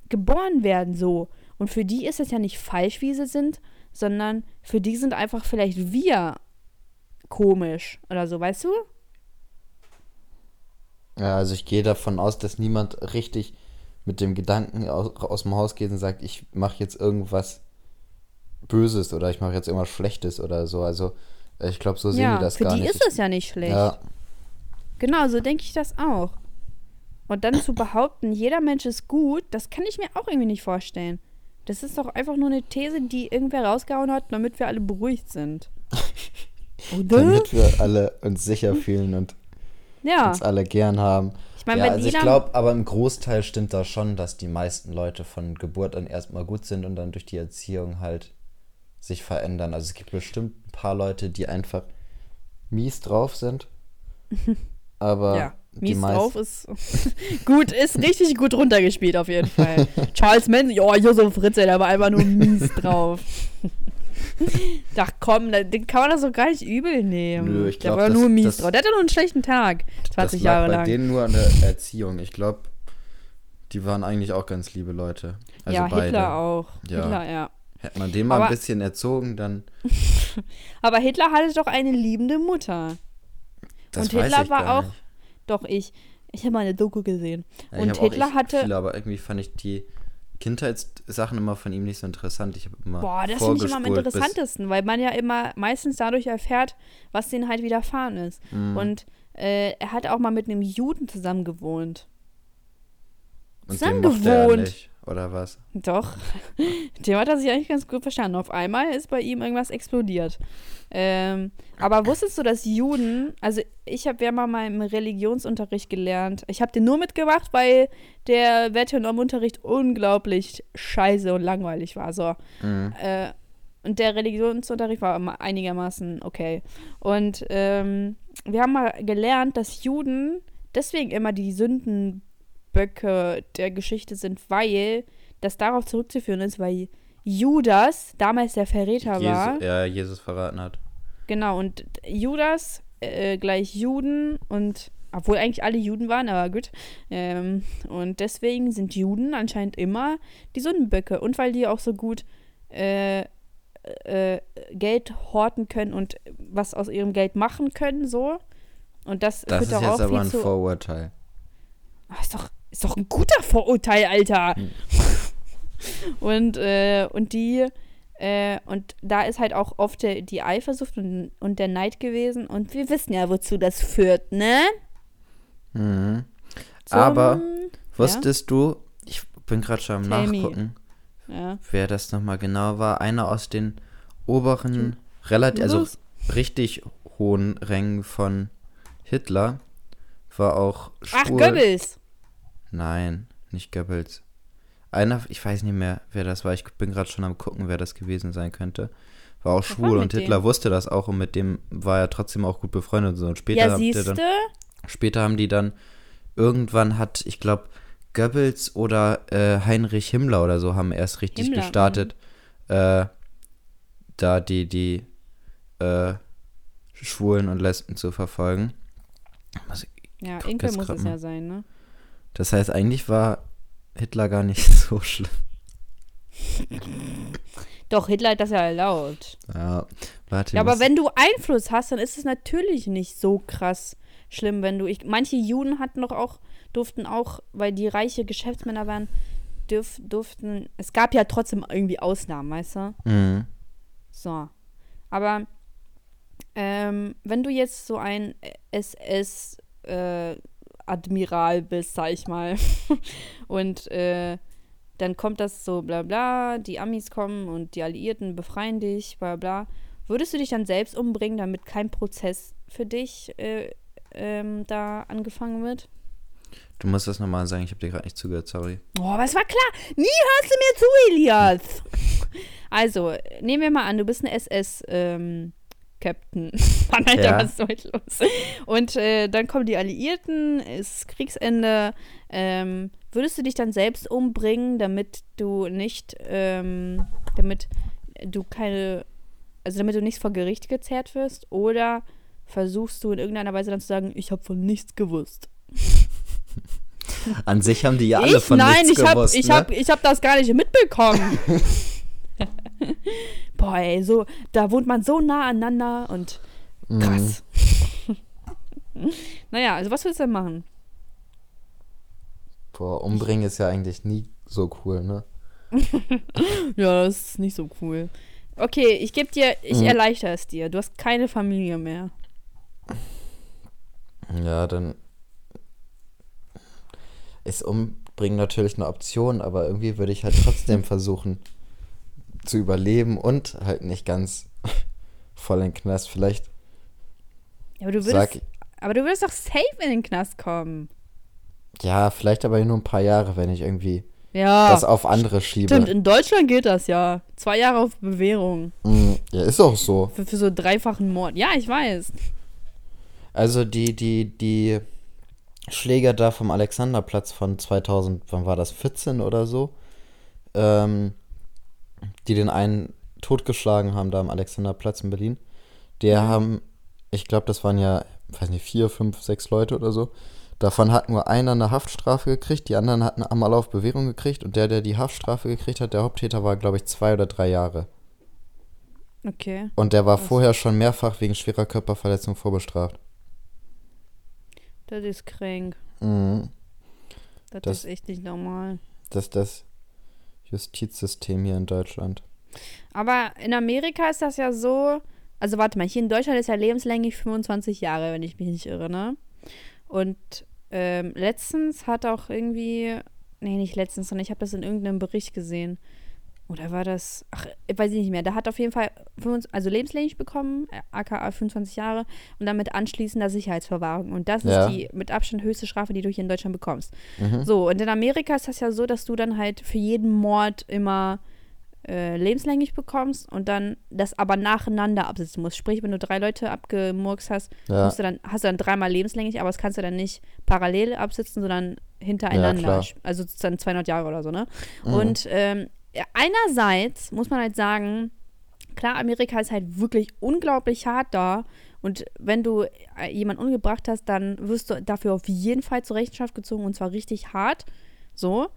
[SPEAKER 1] geboren werden so. Und für die ist es ja nicht falsch, wie sie sind, sondern für die sind einfach vielleicht wir komisch oder so, weißt du?
[SPEAKER 2] Ja, also ich gehe davon aus, dass niemand richtig mit dem Gedanken aus, aus dem Haus geht und sagt, ich mache jetzt irgendwas Böses oder ich mache jetzt irgendwas Schlechtes oder so. Also äh, ich glaube, so sehen
[SPEAKER 1] ja,
[SPEAKER 2] die das
[SPEAKER 1] für
[SPEAKER 2] gar
[SPEAKER 1] die
[SPEAKER 2] nicht.
[SPEAKER 1] ist es ja nicht schlecht.
[SPEAKER 2] Ja,
[SPEAKER 1] Genau, so denke ich das auch. Und dann zu behaupten, jeder Mensch ist gut, das kann ich mir auch irgendwie nicht vorstellen. Das ist doch einfach nur eine These, die irgendwer rausgehauen hat, damit wir alle beruhigt sind. <laughs> Oder?
[SPEAKER 2] damit wir alle uns sicher fühlen und
[SPEAKER 1] Ja.
[SPEAKER 2] uns alle gern haben.
[SPEAKER 1] Ich meine,
[SPEAKER 2] ja, also ich glaube, aber im Großteil stimmt das schon, dass die meisten Leute von Geburt an erstmal gut sind und dann durch die Erziehung halt sich verändern. Also es gibt bestimmt ein paar Leute, die einfach mies drauf sind. <laughs> Aber
[SPEAKER 1] ja, mies drauf ist <laughs> gut, ist richtig gut runtergespielt auf jeden Fall. <laughs> Charles Manson, ja, Josef Fritze, der war einfach nur mies drauf. <laughs> Ach komm, den kann man das doch gar nicht übel nehmen.
[SPEAKER 2] Nö, ich
[SPEAKER 1] der
[SPEAKER 2] glaub,
[SPEAKER 1] war
[SPEAKER 2] das-
[SPEAKER 1] nur mies
[SPEAKER 2] das-
[SPEAKER 1] drauf. Der hatte nur einen schlechten Tag. 20
[SPEAKER 2] das
[SPEAKER 1] Jahre
[SPEAKER 2] bei
[SPEAKER 1] lang.
[SPEAKER 2] denen nur an der Erziehung. Ich glaube, die waren eigentlich auch ganz liebe Leute. Also
[SPEAKER 1] ja,
[SPEAKER 2] beide.
[SPEAKER 1] Hitler auch.
[SPEAKER 2] Ja.
[SPEAKER 1] Hitler, ja.
[SPEAKER 2] Hätte man den mal
[SPEAKER 1] Aber-
[SPEAKER 2] ein bisschen erzogen, dann. <laughs>
[SPEAKER 1] Aber Hitler hatte doch eine liebende Mutter.
[SPEAKER 2] Das
[SPEAKER 1] Und Hitler war auch.
[SPEAKER 2] Nicht.
[SPEAKER 1] Doch, ich. Ich habe mal eine Doku gesehen.
[SPEAKER 2] Ja,
[SPEAKER 1] und
[SPEAKER 2] ich hab auch
[SPEAKER 1] Hitler hatte.
[SPEAKER 2] Viele, aber irgendwie fand ich die Kindheitssachen immer von ihm nicht so interessant. Ich habe immer.
[SPEAKER 1] Boah, das finde ich immer am interessantesten, weil man ja immer meistens dadurch erfährt, was denen halt widerfahren ist.
[SPEAKER 2] Mhm.
[SPEAKER 1] Und äh, er hat auch mal mit einem Juden zusammen gewohnt.
[SPEAKER 2] Und
[SPEAKER 1] zusammen gewohnt.
[SPEAKER 2] Oder was?
[SPEAKER 1] Doch. <laughs> Dem hat er sich eigentlich ganz gut verstanden. Auf einmal ist bei ihm irgendwas explodiert. Ähm, aber wusstest du, dass Juden, also ich habe ja mal mal im Religionsunterricht gelernt. Ich habe den nur mitgemacht, weil der Normunterricht unglaublich scheiße und langweilig war. So.
[SPEAKER 2] Mhm.
[SPEAKER 1] Äh, und der Religionsunterricht war immer einigermaßen okay. Und ähm, wir haben mal gelernt, dass Juden deswegen immer die Sündenböcke der Geschichte sind, weil das darauf zurückzuführen ist, weil Judas damals der Verräter war.
[SPEAKER 2] Jesus, ja, Jesus verraten hat.
[SPEAKER 1] Genau, und Judas äh, gleich Juden und obwohl eigentlich alle Juden waren, aber gut. Ähm, und deswegen sind Juden anscheinend immer die Sündenböcke. Und weil die auch so gut äh, äh, Geld horten können und was aus ihrem Geld machen können, so. Und das,
[SPEAKER 2] Das
[SPEAKER 1] führt
[SPEAKER 2] ist
[SPEAKER 1] doch
[SPEAKER 2] jetzt
[SPEAKER 1] auch
[SPEAKER 2] aber ein
[SPEAKER 1] zu.
[SPEAKER 2] Vorurteil.
[SPEAKER 1] Ah, ist, doch, ist doch ein guter Vorurteil, Alter.
[SPEAKER 2] Hm.
[SPEAKER 1] und, äh, und die, äh, und da ist halt auch oft der, die Eifersucht und, und der Neid gewesen. Und wir wissen ja, wozu das führt, ne?
[SPEAKER 2] Mhm.
[SPEAKER 1] Zum-
[SPEAKER 2] Aber Wusstest du, ich bin gerade schon am
[SPEAKER 1] Tell.
[SPEAKER 2] Nachgucken,
[SPEAKER 1] Ja.
[SPEAKER 2] wer das nochmal genau war. Einer aus den oberen, relativ, also richtig hohen Rängen von Hitler war auch
[SPEAKER 1] Ach,
[SPEAKER 2] schwul.
[SPEAKER 1] Goebbels.
[SPEAKER 2] Nein, nicht Goebbels. Einer, ich weiß nicht mehr, wer das war. Ich bin gerade schon am gucken, wer das gewesen sein könnte. War auch
[SPEAKER 1] war
[SPEAKER 2] schwul
[SPEAKER 1] mit
[SPEAKER 2] und Hitler
[SPEAKER 1] dem?
[SPEAKER 2] wusste das auch und mit dem war er trotzdem auch gut befreundet und so. Und später,
[SPEAKER 1] Ja, siehste.
[SPEAKER 2] dann, später haben die dann, irgendwann hat, ich glaube, Goebbels oder äh, Heinrich Himmler oder so haben erst richtig
[SPEAKER 1] Himmler,
[SPEAKER 2] gestartet, äh, da die, die äh, Schwulen und Lesben zu verfolgen. Was-
[SPEAKER 1] Ja, Inkel muss es
[SPEAKER 2] mal.
[SPEAKER 1] ja sein, ne?
[SPEAKER 2] Das heißt, eigentlich war Hitler gar nicht <laughs> so schlimm.
[SPEAKER 1] Doch, Hitler hat das ja erlaubt.
[SPEAKER 2] Ja, warte.
[SPEAKER 1] Ja, aber wenn du Einfluss hast, dann ist es natürlich nicht so krass schlimm, wenn du. Ich, manche Juden hatten doch auch, durften auch, weil die reiche Geschäftsmänner waren, dürf, durften. Es gab ja trotzdem irgendwie Ausnahmen, weißt du?
[SPEAKER 2] Mhm.
[SPEAKER 1] So. Aber ähm, wenn du jetzt so ein SS-Admiral bist, sag ich mal, <laughs> und äh, dann kommt das so bla bla, die Amis kommen und die Alliierten befreien dich, bla bla. Würdest du dich dann selbst umbringen, damit kein Prozess für dich äh, ähm, da angefangen wird?
[SPEAKER 2] Du musst das nochmal sagen, ich habe dir gerade nicht zugehört, sorry.
[SPEAKER 1] Oh, aber es war klar. Nie hörst du mir zu, Elias. <laughs> Also, nehmen wir mal an, du bist ein SS-Captain. Mann, <laughs> Alter,
[SPEAKER 2] Ja.
[SPEAKER 1] was ist heute los? Und äh, dann kommen die Alliierten, ist Kriegsende. Ähm, würdest du dich dann selbst umbringen, damit du nicht, ähm, damit du keine, also damit du nicht vor Gericht gezerrt wirst? Oder versuchst du in irgendeiner Weise dann zu sagen, ich habe von nichts gewusst?
[SPEAKER 2] An sich haben die ja alle
[SPEAKER 1] ich,
[SPEAKER 2] von
[SPEAKER 1] nein,
[SPEAKER 2] nichts
[SPEAKER 1] ich hab,
[SPEAKER 2] gewusst,
[SPEAKER 1] ich
[SPEAKER 2] ne?
[SPEAKER 1] hab, ich hab das gar nicht mitbekommen. <laughs> <laughs> Boah, ey, so, da wohnt man so nah aneinander und
[SPEAKER 2] Mhm.
[SPEAKER 1] krass. <laughs> naja, also was willst du denn machen?
[SPEAKER 2] Boah, umbringen ist ja eigentlich nie so cool, ne? <laughs>
[SPEAKER 1] Ja, das ist nicht so cool. Okay, ich gebe dir, ich
[SPEAKER 2] Mhm.
[SPEAKER 1] erleichter es dir. Du hast keine Familie mehr.
[SPEAKER 2] Ja, dann ist umbringen natürlich eine Option, aber irgendwie würde ich halt trotzdem versuchen zu überleben und halt nicht ganz voll in den Knast. Vielleicht
[SPEAKER 1] aber du würdest, aber du würdest doch safe in den Knast kommen.
[SPEAKER 2] ja, vielleicht aber nur ein paar Jahre, wenn ich irgendwie
[SPEAKER 1] Ja,
[SPEAKER 2] das auf andere schiebe.
[SPEAKER 1] stimmt. In Deutschland geht das ja. Zwei Jahre auf Bewährung.
[SPEAKER 2] Mm, Ja, ist auch so.
[SPEAKER 1] Für, für so dreifachen Mord. Ja, ich weiß.
[SPEAKER 2] Also die, die, die Schläger da vom Alexanderplatz von 2000, wann war das, 14 oder so, ähm, die den einen totgeschlagen haben da am Alexanderplatz in Berlin, der haben, ich glaube, das waren ja, weiß nicht, vier, fünf, sechs Leute oder so. Davon hat nur einer eine Haftstrafe gekriegt, die anderen hatten einmal auf Bewährung gekriegt und der, der die Haftstrafe gekriegt hat, der Haupttäter war, glaube ich, zwei oder drei Jahre.
[SPEAKER 1] Okay.
[SPEAKER 2] Und der war
[SPEAKER 1] Krass.
[SPEAKER 2] vorher schon mehrfach wegen schwerer Körperverletzung vorbestraft.
[SPEAKER 1] Das ist krank.
[SPEAKER 2] Mhm.
[SPEAKER 1] Das,
[SPEAKER 2] Das-
[SPEAKER 1] ist echt nicht normal.
[SPEAKER 2] Das das Justizsystem hier in Deutschland.
[SPEAKER 1] Aber in Amerika ist das ja so. Also warte mal, hier in Deutschland ist ja lebenslänglich 25 Jahre, wenn ich mich nicht irre, ne? Und ähm, letztens hat auch irgendwie. Nee, nicht letztens, sondern ich habe das in irgendeinem Bericht gesehen. Oder war das. Ach, ich weiß ich nicht mehr. Der hat auf jeden Fall 25, also lebenslänglich bekommen, äh, aka 25 Jahre, und damit anschließender Sicherheitsverwahrung. Und das
[SPEAKER 2] Ja.
[SPEAKER 1] ist die mit Abstand höchste Strafe, die du hier in Deutschland bekommst.
[SPEAKER 2] Mhm.
[SPEAKER 1] So, und in Amerika ist das ja so, dass du dann halt für jeden Mord immer äh, lebenslänglich bekommst und dann das aber nacheinander absitzen musst. Sprich, wenn du drei Leute abgemurkst hast,
[SPEAKER 2] Ja,
[SPEAKER 1] musst du dann, hast du dann dreimal lebenslänglich, aber das kannst du dann nicht parallel absitzen, sondern hintereinander.
[SPEAKER 2] klar.
[SPEAKER 1] also dann 200 Jahre oder so, ne?
[SPEAKER 2] Mhm.
[SPEAKER 1] Und ähm, ja, einerseits muss man halt sagen, klar, Amerika ist halt wirklich unglaublich hart da. Und wenn du äh, jemanden umgebracht hast, dann wirst du dafür auf jeden Fall zur Rechenschaft gezogen und zwar richtig hart. So.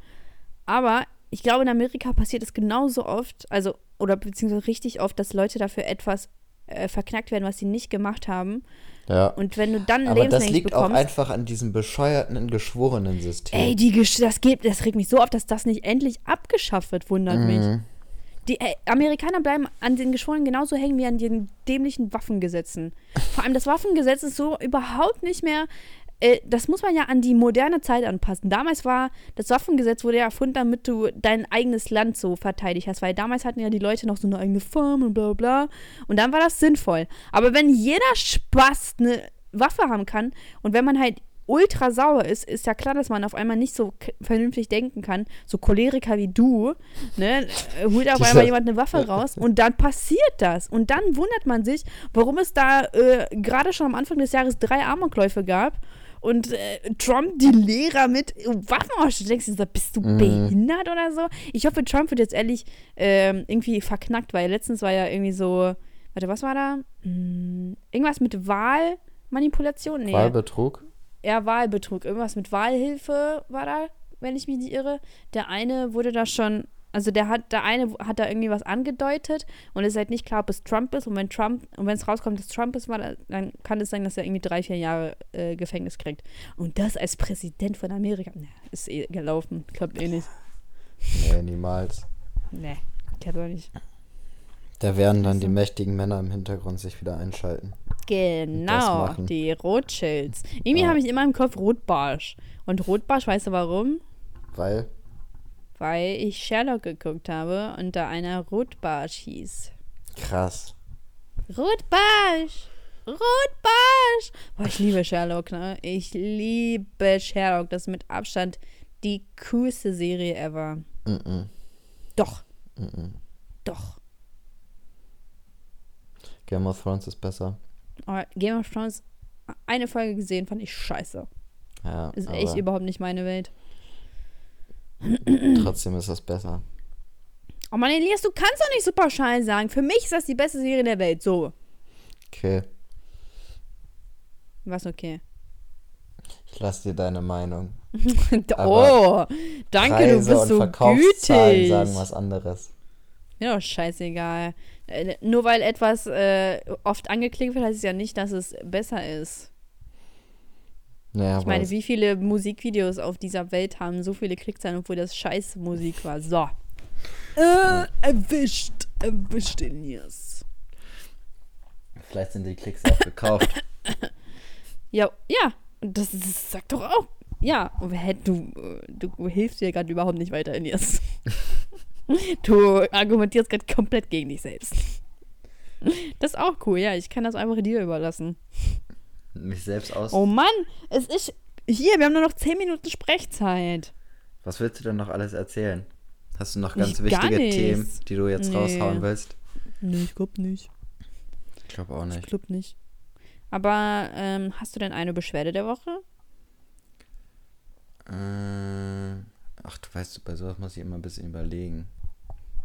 [SPEAKER 1] Aber ich glaube, in Amerika passiert es genauso oft, also, oder beziehungsweise richtig oft, dass Leute dafür etwas äh, verknackt werden, was sie nicht gemacht haben.
[SPEAKER 2] ja.
[SPEAKER 1] Und wenn du dann
[SPEAKER 2] Aber das liegt auch
[SPEAKER 1] bekommst.
[SPEAKER 2] einfach an diesem bescheuerten Geschworenen-System.
[SPEAKER 1] Ey, die das geht, das regt mich so auf, dass das nicht endlich abgeschafft wird, wundert mich.
[SPEAKER 2] Mhm.
[SPEAKER 1] Die äh, Amerikaner bleiben an den Geschworenen genauso hängen wie an den dämlichen Waffengesetzen. <laughs> Vor allem das Waffengesetz ist so überhaupt nicht mehr. Äh, das muss man ja an die moderne Zeit anpassen. Damals war das Waffengesetz wurde ja erfunden, damit du dein eigenes Land so verteidigt hast, weil damals hatten ja die Leute noch so eine eigene Farm und bla bla. Und dann war das sinnvoll. Aber wenn jeder Spaß eine Waffe haben kann und wenn man halt ultra sauer ist, ist ja klar, dass man auf einmal nicht so vernünftig denken kann. So Choleriker wie du, ne, äh, holt auf einmal jemand eine Waffe raus und dann passiert das. Und dann wundert man sich, warum es da äh, gerade schon am Anfang des Jahres drei Amokläufe gab und äh, Trump die Lehrer mit Waffen ausstattet. Denkst du, bist du
[SPEAKER 2] Mhm.
[SPEAKER 1] behindert oder so? Ich hoffe, Trump wird jetzt ehrlich ähm, irgendwie verknackt, weil letztens war ja irgendwie so, warte, was war da? Hm, irgendwas mit Wahlmanipulation? Nee.
[SPEAKER 2] Wahlbetrug?
[SPEAKER 1] Ja, Wahlbetrug. Irgendwas mit Wahlhilfe war da, wenn ich mich nicht irre. Der eine wurde da schon, also der hat, der eine hat da irgendwie was angedeutet und es ist halt nicht klar, ob es Trump ist. Und wenn Trump, und wenn es rauskommt, dass Trump ist, war, da- dann kann es sein, dass er irgendwie drei, vier Jahre äh, Gefängnis kriegt. Und das als Präsident von Amerika, ne, ist eh gelaufen. Klappt eh nicht.
[SPEAKER 2] Nee, niemals.
[SPEAKER 1] Ne, klappt auch nicht.
[SPEAKER 2] Da werden dann die mächtigen Männer im Hintergrund sich wieder einschalten.
[SPEAKER 1] Genau, die Rothschilds. Irgendwie
[SPEAKER 2] Ja.
[SPEAKER 1] habe ich immer im Kopf Rotbarsch. Und Rotbarsch, weißt du warum?
[SPEAKER 2] Weil,
[SPEAKER 1] Weil ich Sherlock geguckt habe und da einer Rotbarsch hieß.
[SPEAKER 2] krass.
[SPEAKER 1] Rotbarsch! Rotbarsch! Boah, ich liebe Sherlock, ne? Ich liebe Sherlock. Das ist mit Abstand die coolste Serie ever.
[SPEAKER 2] Mhm.
[SPEAKER 1] Doch,
[SPEAKER 2] Mhm.
[SPEAKER 1] doch.
[SPEAKER 2] Game of Thrones ist besser.
[SPEAKER 1] Aber Game of Thrones, eine Folge gesehen, fand ich scheiße.
[SPEAKER 2] Ja,
[SPEAKER 1] Ist echt überhaupt nicht meine Welt.
[SPEAKER 2] Trotzdem ist das besser.
[SPEAKER 1] Oh Mann, Elias, du kannst doch nicht so pauschal sagen. Für mich ist das die beste Serie der Welt. So.
[SPEAKER 2] Okay.
[SPEAKER 1] Was okay.
[SPEAKER 2] Ich Ich lass dir deine Meinung. <laughs>
[SPEAKER 1] oh, danke,
[SPEAKER 2] Preise
[SPEAKER 1] du bist so gütig.
[SPEAKER 2] sagen was anderes.
[SPEAKER 1] Ja, scheißegal. Äh, nur weil etwas äh, oft angeklickt wird, heißt es ja nicht, dass es besser ist.
[SPEAKER 2] Naja,
[SPEAKER 1] Ich meine, wie viele Musikvideos auf dieser Welt haben so viele Klickzahlen, obwohl das scheiß Musik war. So. Äh, erwischt. Erwischt Elias.
[SPEAKER 2] vielleicht sind die Klicks auch gekauft. <laughs>
[SPEAKER 1] Ja, ja. Das, das sagt doch auch. Ja, du, du hilfst dir gerade überhaupt nicht weiter, Elias. <laughs> du argumentierst gerade komplett gegen dich selbst. Das ist auch cool, ja. Ich kann das einfach dir überlassen.
[SPEAKER 2] Mich selbst aus.
[SPEAKER 1] Oh Mann, es ist. Hier, wir haben nur noch 10 Minuten Sprechzeit.
[SPEAKER 2] Was willst du denn noch alles erzählen? Hast du noch ganz
[SPEAKER 1] gar
[SPEAKER 2] wichtige. Themen, die du jetzt
[SPEAKER 1] Nee.
[SPEAKER 2] raushauen willst?
[SPEAKER 1] Nee, ich glaub nicht.
[SPEAKER 2] Ich glaube auch
[SPEAKER 1] Ich
[SPEAKER 2] nicht.
[SPEAKER 1] glaub nicht. Aber ähm, hast du denn eine Beschwerde der Woche?
[SPEAKER 2] Äh, ach, du weißt, bei sowas muss ich immer ein bisschen überlegen.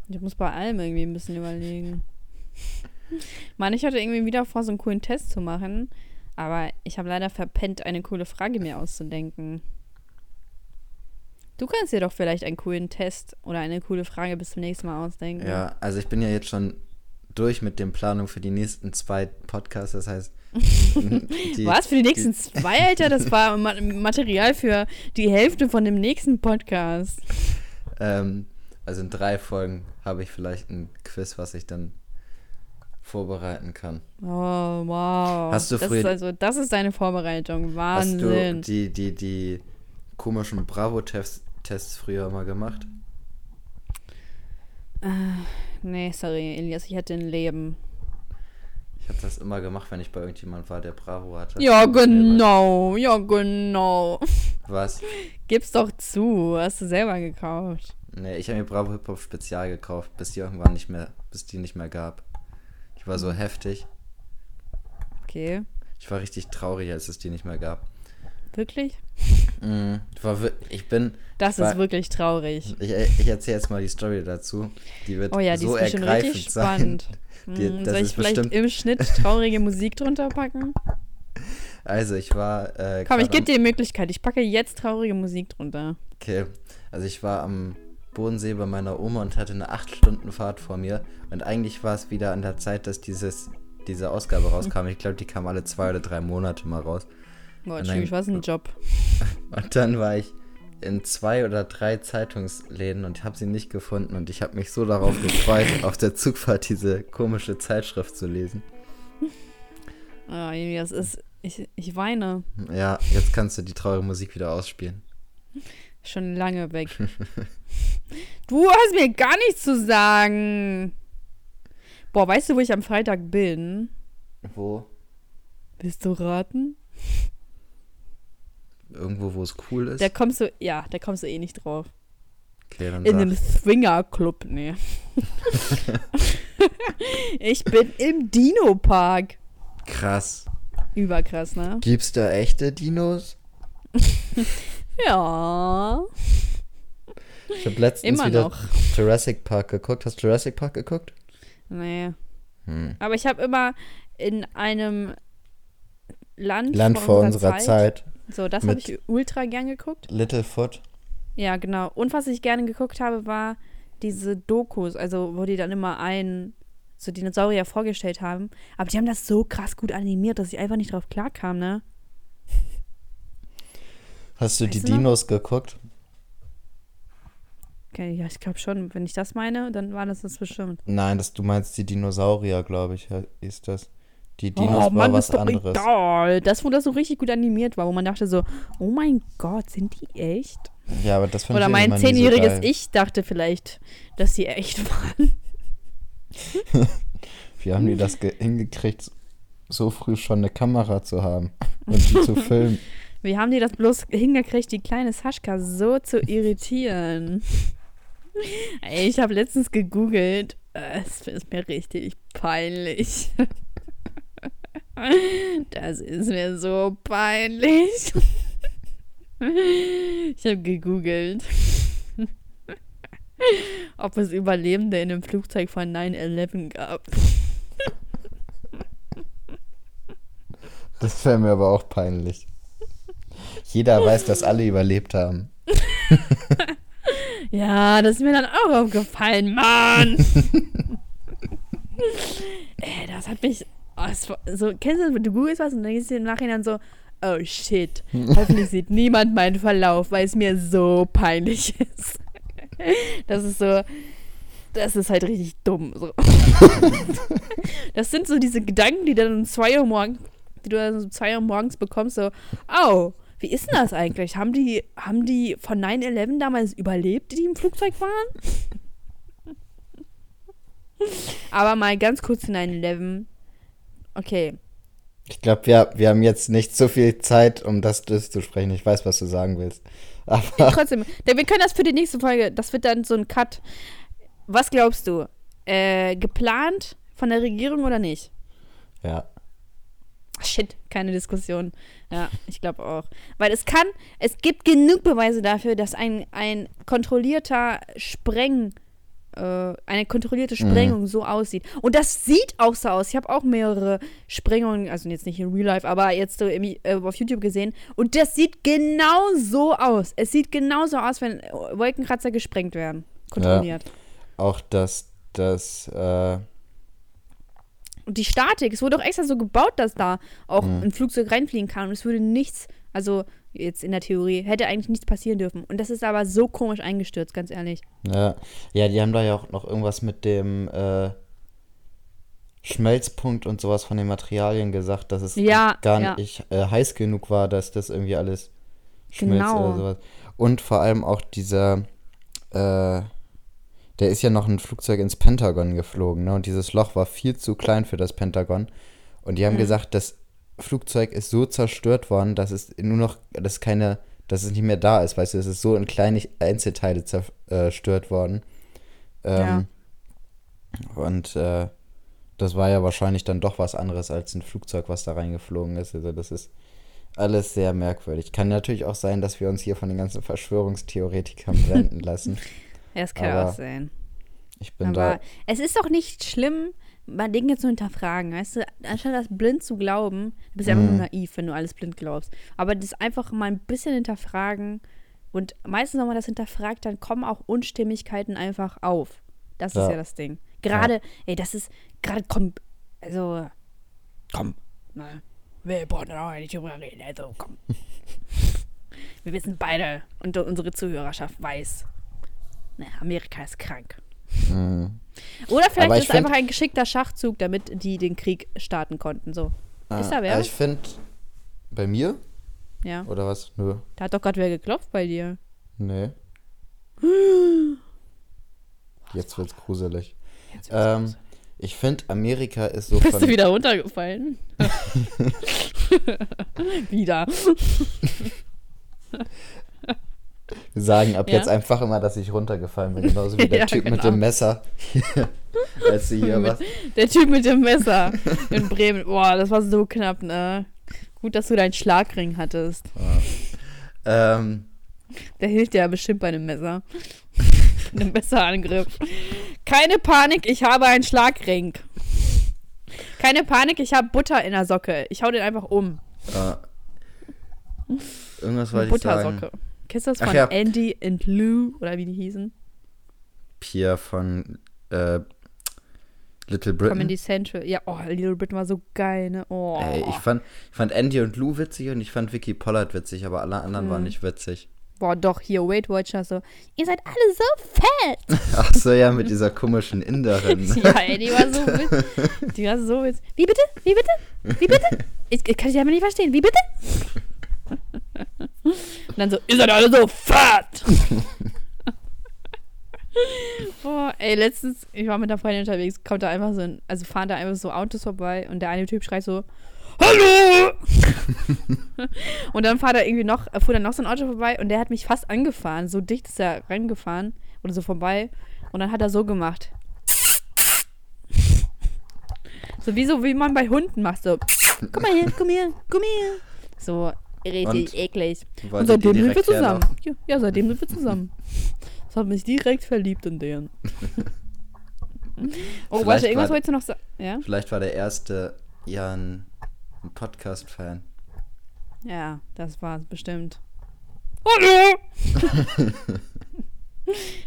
[SPEAKER 1] Ich muss bei allem irgendwie ein bisschen überlegen. Mann, ich hatte irgendwie wieder vor, so einen coolen Test zu machen. Aber ich habe leider verpennt, eine coole Frage mir auszudenken. Du kannst dir doch vielleicht einen coolen Test oder eine coole Frage bis zum nächsten Mal ausdenken.
[SPEAKER 2] Ja, also ich bin ja jetzt schon durch mit den Planungen für die nächsten zwei Podcasts. Das heißt, <laughs> die,
[SPEAKER 1] Was? Für die nächsten zwei, Alter? Das war Ma Material für die Hälfte von dem nächsten Podcast.
[SPEAKER 2] Ähm, also in drei Folgen habe ich vielleicht ein Quiz, was ich dann vorbereiten kann.
[SPEAKER 1] Oh, wow.
[SPEAKER 2] Hast du
[SPEAKER 1] das
[SPEAKER 2] früher-
[SPEAKER 1] ist also, das ist deine Vorbereitung.
[SPEAKER 2] Hast du
[SPEAKER 1] Wahnsinn.
[SPEAKER 2] die, die, die komischen Bravo-Tests Tests früher mal gemacht?
[SPEAKER 1] Nee, sorry, Elias, ich hätte ein Leben.
[SPEAKER 2] Ich habe das immer gemacht, wenn ich bei irgendjemand war, der Bravo hatte.
[SPEAKER 1] Ja, genau. Ja, genau.
[SPEAKER 2] Was? <laughs>
[SPEAKER 1] Gib's doch zu. Hast du selber gekauft.
[SPEAKER 2] Nee, ich habe mir Bravo Hip Hop Spezial gekauft, bis die irgendwann nicht mehr, bis die nicht mehr gab. Die war so heftig.
[SPEAKER 1] Okay.
[SPEAKER 2] Ich war richtig traurig, als es die nicht mehr gab.
[SPEAKER 1] Wirklich?
[SPEAKER 2] Mm, ich, war, ich bin.
[SPEAKER 1] Das
[SPEAKER 2] War-
[SPEAKER 1] ist wirklich traurig.
[SPEAKER 2] Ich, ich erzähle jetzt mal die Story dazu. Die wird
[SPEAKER 1] Oh ja, die
[SPEAKER 2] so
[SPEAKER 1] ist
[SPEAKER 2] ergreifend
[SPEAKER 1] richtig
[SPEAKER 2] sein.
[SPEAKER 1] spannend. <laughs>
[SPEAKER 2] Die-
[SPEAKER 1] Hm,
[SPEAKER 2] das
[SPEAKER 1] Soll ich
[SPEAKER 2] ist
[SPEAKER 1] vielleicht im Schnitt traurige Musik drunter packen? <laughs>
[SPEAKER 2] Also ich war. Äh,
[SPEAKER 1] Komm, ich gebe dir die Möglichkeit. Ich packe jetzt traurige Musik drunter.
[SPEAKER 2] Okay, also ich war am Bodensee bei meiner Oma und hatte eine 8-Stunden-Fahrt vor mir. Und eigentlich war es wieder an der Zeit, dass dieses, diese Ausgabe rauskam. Ich glaube, die kam alle zwei oder drei Monate mal raus.
[SPEAKER 1] Boah. Entschuldigung, was ein Job? <laughs>
[SPEAKER 2] Und dann war ich in zwei oder drei Zeitungsläden und habe sie nicht gefunden. Und ich habe mich so darauf gefreut, <laughs> auf der Zugfahrt diese komische Zeitschrift zu lesen.
[SPEAKER 1] Ah, Elias, ist. Ich, ich weine.
[SPEAKER 2] Ja, jetzt kannst du die traurige Musik wieder ausspielen.
[SPEAKER 1] Schon lange weg. <laughs> du hast mir gar nichts zu sagen. Boah, weißt du, wo ich am Freitag bin?
[SPEAKER 2] Wo?
[SPEAKER 1] Willst du raten?
[SPEAKER 2] Irgendwo, wo es cool ist?
[SPEAKER 1] Da kommst du, ja, da kommst du eh nicht drauf.
[SPEAKER 2] okay, dann
[SPEAKER 1] In
[SPEAKER 2] sag.
[SPEAKER 1] einem Swinger-Club, nee. <laughs> ich bin im Dino-Park.
[SPEAKER 2] Krass.
[SPEAKER 1] Überkrass, ne?
[SPEAKER 2] Gibt's da echte Dinos? <laughs>
[SPEAKER 1] Ja.
[SPEAKER 2] Ich habe letztens
[SPEAKER 1] Immer
[SPEAKER 2] wieder
[SPEAKER 1] noch.
[SPEAKER 2] Jurassic Park geguckt. Hast du Jurassic Park geguckt?
[SPEAKER 1] Nee.
[SPEAKER 2] Hm.
[SPEAKER 1] Aber ich habe immer in einem Land,
[SPEAKER 2] Land vor unserer Zeit.
[SPEAKER 1] So, das habe ich ultra gern geguckt.
[SPEAKER 2] Littlefoot.
[SPEAKER 1] Ja, genau. Und was ich gerne geguckt habe, war diese Dokus, also wo die dann immer einen so Dinosaurier vorgestellt haben. Aber die haben das so krass gut animiert, dass ich einfach nicht drauf klarkam, ne?
[SPEAKER 2] Hast du die
[SPEAKER 1] Weißt du noch?
[SPEAKER 2] Dinos geguckt?
[SPEAKER 1] Okay, ja, ich glaube schon. Wenn ich das meine, dann war das das bestimmt.
[SPEAKER 2] Nein, das, du meinst die Dinosaurier, glaube ich, ist das. Die Dinos
[SPEAKER 1] oh
[SPEAKER 2] war
[SPEAKER 1] Mann,
[SPEAKER 2] was
[SPEAKER 1] ist doch
[SPEAKER 2] anderes.
[SPEAKER 1] egal. Das, wo das so richtig gut animiert war, wo man dachte so, oh mein Gott, sind die echt?
[SPEAKER 2] Ja, aber das fand
[SPEAKER 1] Oder
[SPEAKER 2] ich
[SPEAKER 1] mein
[SPEAKER 2] so
[SPEAKER 1] zehnjähriges
[SPEAKER 2] geil.
[SPEAKER 1] Ich dachte vielleicht, dass die echt waren. <laughs>
[SPEAKER 2] Wie haben die das ge- hingekriegt, so früh schon eine Kamera zu haben und die zu <laughs> filmen?
[SPEAKER 1] Wie haben die das bloß hingekriegt, die kleine Saschka so zu irritieren? <laughs> Ey, ich habe letztens gegoogelt. äh, Es ist mir richtig peinlich. <laughs> Das ist mir so peinlich. <laughs> Ich habe gegoogelt, ob es Überlebende in dem Flugzeug von 9-11 gab.
[SPEAKER 2] Das wäre mir aber auch peinlich. Jeder weiß, dass alle überlebt haben.
[SPEAKER 1] Ja, das ist mir dann auch aufgefallen, Mann. Ey, <laughs> das hat mich. Oh, das war- so, kennst du, du googelst was und dann denkst du im Nachhinein so, oh shit, <laughs> hoffentlich sieht niemand meinen Verlauf, weil es mir so peinlich ist. Das ist so, das ist halt richtig dumm. So. <laughs> Das sind so diese Gedanken, die dann um 2 Uhr morgens, die du dann um 2 Uhr morgens bekommst, so, oh, wie ist denn das eigentlich? Haben die, haben die von 9-11 damals überlebt, die im Flugzeug waren? Aber mal ganz kurz zu 9-11. Okay.
[SPEAKER 2] Ich glaube, wir, wir haben jetzt nicht so viel Zeit, um das durchzusprechen. Ich weiß, was du sagen willst. Aber
[SPEAKER 1] Trotzdem, wir können das für die nächste Folge, das wird dann so ein Cut. Was glaubst du? Äh, geplant von der Regierung oder nicht?
[SPEAKER 2] ja, <laughs>
[SPEAKER 1] Shit, keine Diskussion. Ja, ich glaube auch. Weil es kann, es gibt genug Beweise dafür, dass ein, ein kontrollierter Spreng, äh, eine kontrollierte Sprengung so aussieht. Und das sieht auch so aus. Ich habe auch mehrere Sprengungen, also jetzt nicht in Real Life, aber jetzt so im, äh, auf YouTube gesehen. Und das sieht genau so aus. Es sieht genauso aus, wenn Wolkenkratzer gesprengt werden. Kontrolliert.
[SPEAKER 2] auch dass das, äh,
[SPEAKER 1] Und die Statik, es wurde auch extra so gebaut, dass da auch ein Flugzeug reinfliegen kann und es würde nichts, also jetzt in der Theorie, hätte eigentlich nichts passieren dürfen. Und das ist aber so komisch eingestürzt, ganz ehrlich.
[SPEAKER 2] ja, ja, die haben da ja auch noch irgendwas mit dem, äh, Schmelzpunkt und sowas von den Materialien gesagt, dass es
[SPEAKER 1] Ja,
[SPEAKER 2] gar
[SPEAKER 1] ja.
[SPEAKER 2] nicht äh, heiß genug war, dass das irgendwie alles schmilzt
[SPEAKER 1] Genau.
[SPEAKER 2] oder sowas. Und vor allem auch dieser, äh, der ist ja noch ein Flugzeug ins Pentagon geflogen, ne? Und dieses Loch war viel zu klein für das Pentagon. Und die haben
[SPEAKER 1] Mhm.
[SPEAKER 2] gesagt, das Flugzeug ist so zerstört worden, dass es nur noch, dass keine, dass es nicht mehr da ist, weißt du, es ist so in kleine Einzelteile zerstört worden. Ähm, Und äh, das war ja wahrscheinlich dann doch was anderes als ein Flugzeug, was da reingeflogen ist. Also das ist alles sehr merkwürdig. Kann natürlich auch sein, dass wir uns hier von den ganzen Verschwörungstheoretikern <laughs> blenden lassen.
[SPEAKER 1] Ja, das kann
[SPEAKER 2] Aber
[SPEAKER 1] auch sein.
[SPEAKER 2] Ich bin
[SPEAKER 1] Aber
[SPEAKER 2] da.
[SPEAKER 1] es ist doch nicht schlimm, mal Dinge zu hinterfragen, weißt du? Anstatt das blind zu glauben, du bist ja einfach nur
[SPEAKER 2] Mhm.
[SPEAKER 1] naiv, wenn du alles blind glaubst. Aber das einfach mal ein bisschen hinterfragen und meistens, wenn man das hinterfragt, dann kommen auch Unstimmigkeiten einfach auf. Das ist
[SPEAKER 2] Ja.
[SPEAKER 1] ja das Ding. Gerade, ey, das ist, gerade kommt, also, komm, ne? Wir brauchen da auch nicht drüber reden, also komm. <laughs> Wir wissen beide und unsere Zuhörerschaft weiß, ne, Amerika ist krank.
[SPEAKER 2] Mhm.
[SPEAKER 1] Oder vielleicht ist
[SPEAKER 2] find-
[SPEAKER 1] einfach ein geschickter Schachzug, damit die den Krieg starten konnten. So. Ist da wer?
[SPEAKER 2] Ich finde, bei mir?
[SPEAKER 1] Ja.
[SPEAKER 2] Oder was? Nö.
[SPEAKER 1] Da hat doch gerade wer geklopft bei dir.
[SPEAKER 2] Nee. <gasps> Jetzt wird's gruselig.
[SPEAKER 1] Jetzt wird's
[SPEAKER 2] Ähm,
[SPEAKER 1] gruselig.
[SPEAKER 2] ich finde, Amerika ist so
[SPEAKER 1] Bist du wieder runtergefallen? <laughs> <laughs> wieder. <laughs>
[SPEAKER 2] Wir sagen ab
[SPEAKER 1] Ja?
[SPEAKER 2] jetzt einfach immer, dass ich runtergefallen bin. Genauso wie <laughs> der
[SPEAKER 1] Ja,
[SPEAKER 2] Typ mit
[SPEAKER 1] genau.
[SPEAKER 2] dem Messer. <laughs> Als sie hier
[SPEAKER 1] Mit-
[SPEAKER 2] was.
[SPEAKER 1] Der Typ mit dem Messer in Bremen. Boah, das war so knapp, ne? Gut, dass du deinen Schlagring hattest.
[SPEAKER 2] Ähm,
[SPEAKER 1] Der hilft dir ja bestimmt bei einem Messer. <laughs> einem Messerangriff. Keine Panik, ich habe einen Schlagring. Keine Panik, ich habe Butter in der Socke. Ich hau den einfach um.
[SPEAKER 2] äh, irgendwas
[SPEAKER 1] Eine
[SPEAKER 2] wollte ich sagen.
[SPEAKER 1] Buttersocke. Kennst du das von
[SPEAKER 2] ja.
[SPEAKER 1] Andy and Lou oder wie die hießen?
[SPEAKER 2] Hier von äh, Little Britain.
[SPEAKER 1] Comedy Central. Ja, oh, Little Britain war so geil, ne? Oh.
[SPEAKER 2] Ey, ich fand, ich fand Andy und Lou witzig und ich fand Vicky Pollard witzig, aber alle anderen
[SPEAKER 1] Mhm.
[SPEAKER 2] waren nicht witzig.
[SPEAKER 1] Boah, doch, hier, Weight Watcher so. Ihr seid alle so fett. <laughs>
[SPEAKER 2] Ach so, ja, mit dieser komischen Inderin. <laughs>
[SPEAKER 1] ja, ey, die war so <laughs> witzig. Die war so witzig. Wie bitte? Wie bitte? Wie bitte? Ich, ich kann dich aber nicht verstehen. Wie bitte? Und dann so, ihr seid alle so fett. <laughs> Boah, ey, letztens, ich war mit einer Freundin unterwegs, kommt da einfach so ein, also fahren da einfach so Autos vorbei und der eine Typ schreit so, Hallo! <laughs> und dann fahr da irgendwie noch, äh, fuhr dann noch so ein Auto vorbei und der hat mich fast angefahren. So dicht ist er rangefahren oder so vorbei. Und dann hat er so gemacht. So wie so, wie man bei Hunden macht. So, <laughs> komm mal her, komm her, komm her. So richtig
[SPEAKER 2] Und?
[SPEAKER 1] eklig. Und seitdem sind wir zusammen. Ja, ja, seitdem sind wir zusammen. <laughs> Das hat mich direkt verliebt in den. <laughs> Oh,
[SPEAKER 2] Vielleicht
[SPEAKER 1] warte, irgendwas
[SPEAKER 2] war-
[SPEAKER 1] wolltest du noch sagen? Ja?
[SPEAKER 2] Vielleicht war der erste Jan ein Podcast-Fan.
[SPEAKER 1] Ja, das war's bestimmt. Hallo! <laughs>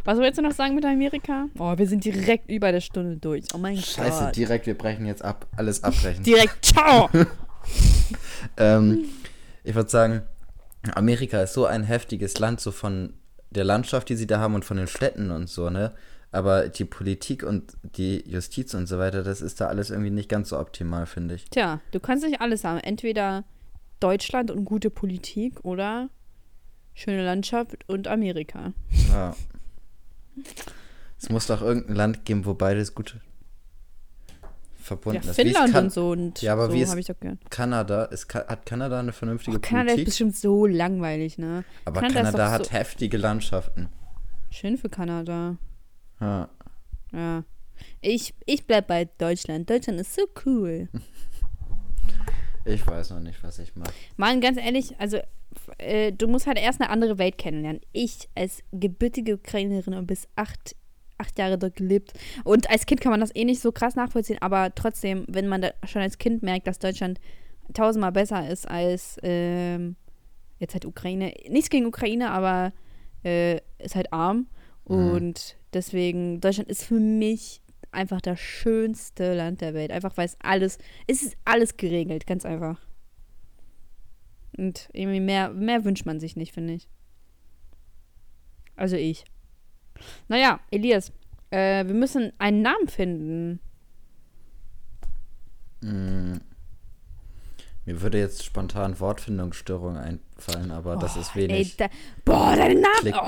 [SPEAKER 1] Was willst du noch sagen mit Amerika? Oh, wir sind direkt über der Stunde durch. Oh mein
[SPEAKER 2] Scheiße,
[SPEAKER 1] Gott.
[SPEAKER 2] direkt, wir brechen jetzt ab. Alles abbrechen.
[SPEAKER 1] Direkt, ciao!
[SPEAKER 2] ähm, ich würde sagen, Amerika ist so ein heftiges Land, so von der Landschaft, die sie da haben und von den Städten und so, ne? Aber die Politik und die Justiz und so weiter, das ist da alles irgendwie nicht ganz so optimal, finde ich.
[SPEAKER 1] Tja, du kannst nicht alles haben. Entweder Deutschland und gute Politik oder schöne Landschaft und Amerika.
[SPEAKER 2] Ja. Es muss doch irgendein Land geben, wo beides gut verbunden
[SPEAKER 1] Ja,
[SPEAKER 2] ist. Ist
[SPEAKER 1] Finnland
[SPEAKER 2] kan
[SPEAKER 1] und so und
[SPEAKER 2] Ja, aber
[SPEAKER 1] so
[SPEAKER 2] wie ist
[SPEAKER 1] ich.
[SPEAKER 2] Kanada? Ist, hat Kanada eine vernünftige
[SPEAKER 1] Oh, Kanada ist
[SPEAKER 2] Politik?
[SPEAKER 1] bestimmt so langweilig, ne?
[SPEAKER 2] aber
[SPEAKER 1] Kanada ist
[SPEAKER 2] Kanada hat
[SPEAKER 1] so-
[SPEAKER 2] heftige Landschaften.
[SPEAKER 1] Schön für Kanada.
[SPEAKER 2] Ja.
[SPEAKER 1] Ja. Ich, ich bleib bei Deutschland. Deutschland ist so cool. <laughs>
[SPEAKER 2] Ich weiß noch nicht, was ich mache.
[SPEAKER 1] Mann, ganz ehrlich, also äh, du musst halt erst eine andere Welt kennenlernen. Ich als gebürtige Ukrainerin und bis acht, acht Jahre dort gelebt. Und als Kind kann man das eh nicht so krass nachvollziehen, aber trotzdem, wenn man schon als Kind merkt, dass Deutschland tausendmal besser ist als ähm, jetzt halt Ukraine. Nichts gegen Ukraine, aber äh, ist halt arm. Und deswegen, Deutschland ist für mich einfach das schönste Land der Welt. Einfach weil es alles, es ist alles geregelt, ganz einfach. Und irgendwie mehr, mehr wünscht man sich nicht, finde ich. Also ich. Naja, Elias, äh, wir müssen einen Namen finden.
[SPEAKER 2] Mm. Mir würde jetzt spontan Wortfindungsstörung einfallen, aber das ist
[SPEAKER 1] Ey,
[SPEAKER 2] wenig.
[SPEAKER 1] da, boah, deine Namen.
[SPEAKER 2] Clickbait.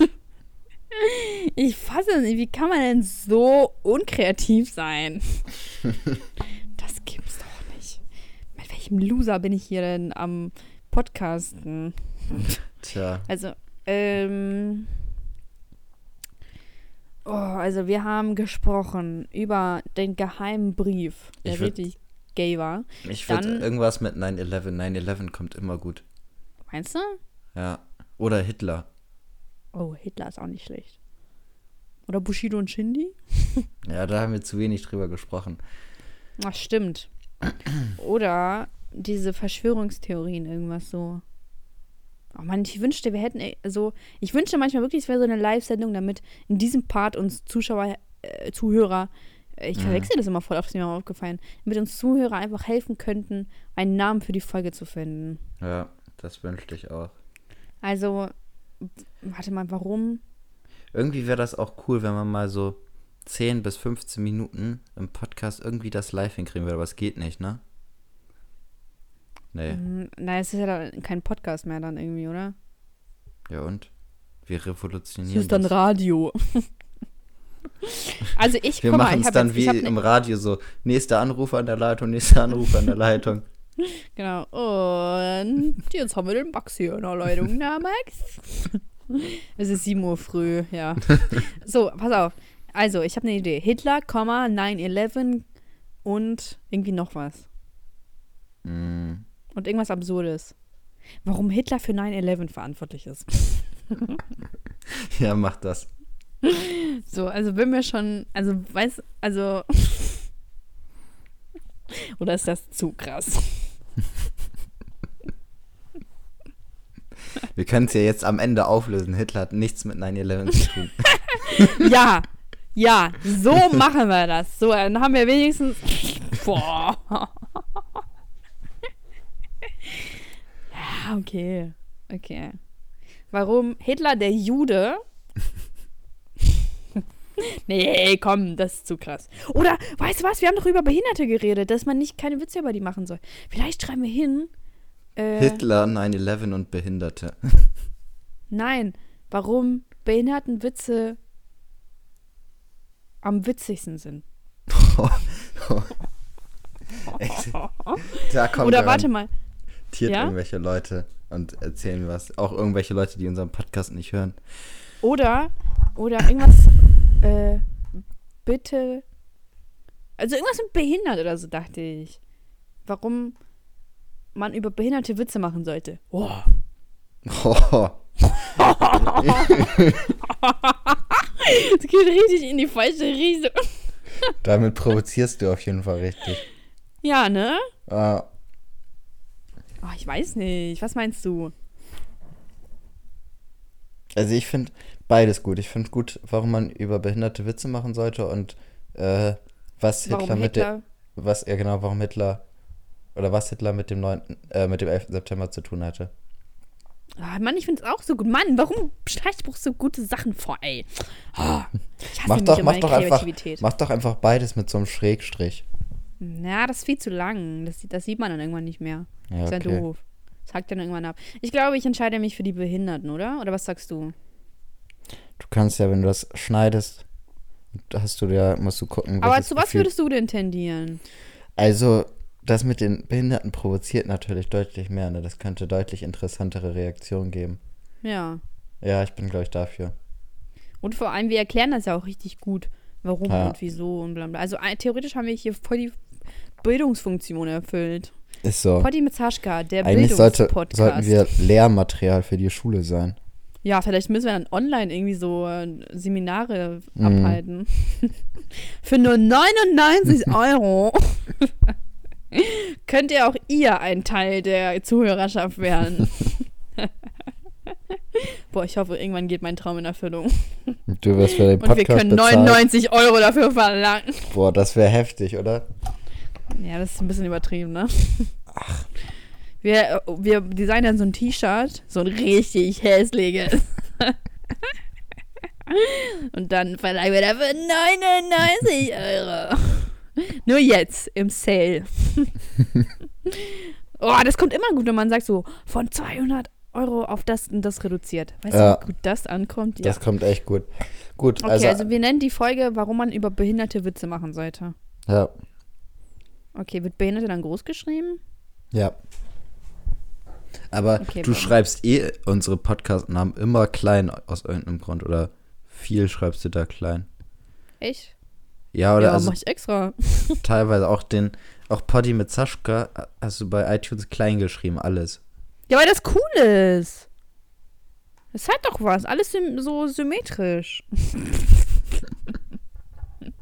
[SPEAKER 1] Oh. <laughs> Ich fasse es nicht. Wie kann man denn so unkreativ sein? <laughs> Das gibt's doch nicht. Mit welchem Loser bin ich hier denn am Podcasten?
[SPEAKER 2] Tja,
[SPEAKER 1] Also, ähm. Oh, also wir haben gesprochen über den geheimen Brief, der
[SPEAKER 2] würd-
[SPEAKER 1] richtig gay war.
[SPEAKER 2] ich würde
[SPEAKER 1] Dann-
[SPEAKER 2] irgendwas mit 9-11. 9-11 kommt immer gut.
[SPEAKER 1] Meinst du?
[SPEAKER 2] Ja. Oder Hitler.
[SPEAKER 1] Oh, Hitler ist auch nicht schlecht. Oder Bushido und Shindy? <laughs>
[SPEAKER 2] Ja, da haben wir zu wenig drüber gesprochen.
[SPEAKER 1] Ach, stimmt. Oder diese Verschwörungstheorien, irgendwas so. Oh Mann, ich wünschte, wir hätten so. Ich wünschte manchmal wirklich, es wäre so eine Live-Sendung, damit in diesem Part uns Zuschauer, äh, Zuhörer, äh, ich
[SPEAKER 2] Mhm.
[SPEAKER 1] verwechsel das immer voll, oft ist mir mal aufgefallen, damit uns Zuhörer einfach helfen könnten, einen Namen für die Folge zu finden.
[SPEAKER 2] Ja, das wünschte ich auch.
[SPEAKER 1] Also, warte mal, warum?
[SPEAKER 2] Irgendwie wäre das auch cool, wenn man mal so 10 bis 15 Minuten im Podcast irgendwie das live hinkriegen würde, aber es geht nicht, ne? Nee.
[SPEAKER 1] Hm, Na, es ist ja dann kein Podcast mehr dann irgendwie, oder?
[SPEAKER 2] Ja und? Wir
[SPEAKER 1] Es
[SPEAKER 2] revolutionieren
[SPEAKER 1] ist dann
[SPEAKER 2] das.
[SPEAKER 1] Radio. <laughs> also ich,
[SPEAKER 2] Wir machen es dann
[SPEAKER 1] jetzt,
[SPEAKER 2] wie
[SPEAKER 1] ne,
[SPEAKER 2] im Radio so, nächster Anruf an der Leitung, nächster Anruf an der Leitung. <laughs>
[SPEAKER 1] Genau. Und jetzt haben wir den Max hier in der Leitung. Na, Max? <laughs> Es ist 7 Uhr früh, ja. So, pass auf. Also, ich habe eine Idee. Hitler, 9-11 und irgendwie noch was.
[SPEAKER 2] Mm,
[SPEAKER 1] Und irgendwas Absurdes. Warum Hitler für 9-11 verantwortlich ist. <laughs>
[SPEAKER 2] ja, mach das.
[SPEAKER 1] So, also wenn wir schon, also weiß, also <laughs> oder ist das zu krass? <laughs>
[SPEAKER 2] Wir können es ja jetzt am Ende auflösen. Hitler hat nichts mit 9-11 zu tun.
[SPEAKER 1] Ja, ja, so machen wir das. So, dann haben wir wenigstens. Boah. Ja, okay. Okay. Warum Hitler der Jude? <laughs> nee, komm, das ist zu krass. Oder, weißt du was, wir haben doch über Behinderte geredet, dass man nicht keine Witze über die machen soll. Vielleicht schreiben wir hin. Äh,
[SPEAKER 2] Hitler, 9-11 und Behinderte. <laughs>
[SPEAKER 1] Nein, warum Behindertenwitze am witzigsten sind. <laughs>
[SPEAKER 2] da kommen
[SPEAKER 1] Oder warte mal.
[SPEAKER 2] Garantiert
[SPEAKER 1] ja?
[SPEAKER 2] irgendwelche Leute und erzählen was. Auch irgendwelche Leute, die unseren Podcast nicht hören.
[SPEAKER 1] Oder, oder irgendwas, äh, bitte. Also irgendwas mit behindert oder so, dachte ich. Warum man über behinderte Witze machen sollte. Oh.
[SPEAKER 2] Oh, <laughs>
[SPEAKER 1] Das geht richtig in die falsche Richtung.
[SPEAKER 2] damit provozierst du auf jeden Fall richtig.
[SPEAKER 1] Ja, ne?
[SPEAKER 2] Ah,
[SPEAKER 1] Oh, ich weiß nicht. Was meinst du?
[SPEAKER 2] Also ich finde beides gut. Ich finde gut, warum man über behinderte Witze machen sollte und äh, was Hitler,
[SPEAKER 1] Warum
[SPEAKER 2] mit dem,
[SPEAKER 1] Hitler?
[SPEAKER 2] was, ja genau, warum Hitler oder was Hitler mit dem 9., äh, mit dem 11. September zu tun hatte.
[SPEAKER 1] Ah, Mann, ich finde es auch so gut. Mann, warum streichst du so gute Sachen vor, ey? Oh,
[SPEAKER 2] Mach doch, mach doch einfach, mach doch einfach beides mit so einem Schrägstrich.
[SPEAKER 1] Ja, das ist viel zu lang. Das, sieht- das sieht man dann irgendwann nicht mehr.
[SPEAKER 2] Ja,
[SPEAKER 1] Das ist ja
[SPEAKER 2] okay.
[SPEAKER 1] doof. Das hackt dann irgendwann ab. Ich glaube, ich entscheide mich für die Behinderten, oder? Oder was sagst du?
[SPEAKER 2] Du kannst ja, wenn du das schneidest, hast du ja, musst du gucken.
[SPEAKER 1] Aber zu was
[SPEAKER 2] Gefühl-
[SPEAKER 1] würdest du denn tendieren?
[SPEAKER 2] Also, das mit den Behinderten provoziert natürlich deutlich mehr, ne? Das könnte deutlich interessantere Reaktionen geben.
[SPEAKER 1] Ja.
[SPEAKER 2] Ja, ich bin, glaube ich, dafür.
[SPEAKER 1] Und vor allem, wir erklären das ja auch richtig gut, warum
[SPEAKER 2] Ja.
[SPEAKER 1] und wieso und bla bla. Also äh, theoretisch haben wir hier voll die Bildungsfunktion erfüllt.
[SPEAKER 2] Ist so.
[SPEAKER 1] Potti mit Saschka, der
[SPEAKER 2] Eigentlich sollte, sollten wir Lehrmaterial für die Schule sein.
[SPEAKER 1] Ja, vielleicht müssen wir dann online irgendwie so äh, Seminare
[SPEAKER 2] Mhm.
[SPEAKER 1] abhalten. <laughs> Für nur 99 <laughs> Euro <laughs> könnt ihr auch ihr ein Teil der Zuhörerschaft werden. Boah, ich hoffe, irgendwann geht mein Traum in Erfüllung.
[SPEAKER 2] Du wirst für den <laughs>
[SPEAKER 1] Und wir
[SPEAKER 2] Podcast
[SPEAKER 1] können
[SPEAKER 2] bezahlen.
[SPEAKER 1] 99 Euro dafür verlangen.
[SPEAKER 2] Boah, das wäre heftig, oder?
[SPEAKER 1] Ja, das ist ein bisschen übertrieben, ne? Wir, wir designen dann so ein T-Shirt, so ein richtig hässliches. <laughs> Und dann verleihen wir dafür 99 Euro. Nur jetzt im Sale. <laughs> oh, das kommt immer gut, wenn man sagt so, von 200 Euro auf das und das reduziert. Weißt
[SPEAKER 2] Ja.
[SPEAKER 1] du, wie gut das ankommt? Ja.
[SPEAKER 2] Das kommt echt gut. Gut,
[SPEAKER 1] Okay,
[SPEAKER 2] also,
[SPEAKER 1] also wir nennen die Folge, warum man über behinderte Witze machen sollte.
[SPEAKER 2] ja,
[SPEAKER 1] Okay, wird Behinderte dann groß geschrieben?
[SPEAKER 2] ja. Aber
[SPEAKER 1] Okay,
[SPEAKER 2] du schreibst eh unsere Podcast-Namen immer klein aus irgendeinem Grund oder viel schreibst du da klein.
[SPEAKER 1] Echt?
[SPEAKER 2] Ja, oder
[SPEAKER 1] ja,
[SPEAKER 2] also
[SPEAKER 1] mach ich extra.
[SPEAKER 2] teilweise auch den, auch Poddy mit Saschka hast du bei iTunes klein geschrieben, alles.
[SPEAKER 1] Ja, weil das cool ist. Das hat doch was. Alles so symmetrisch.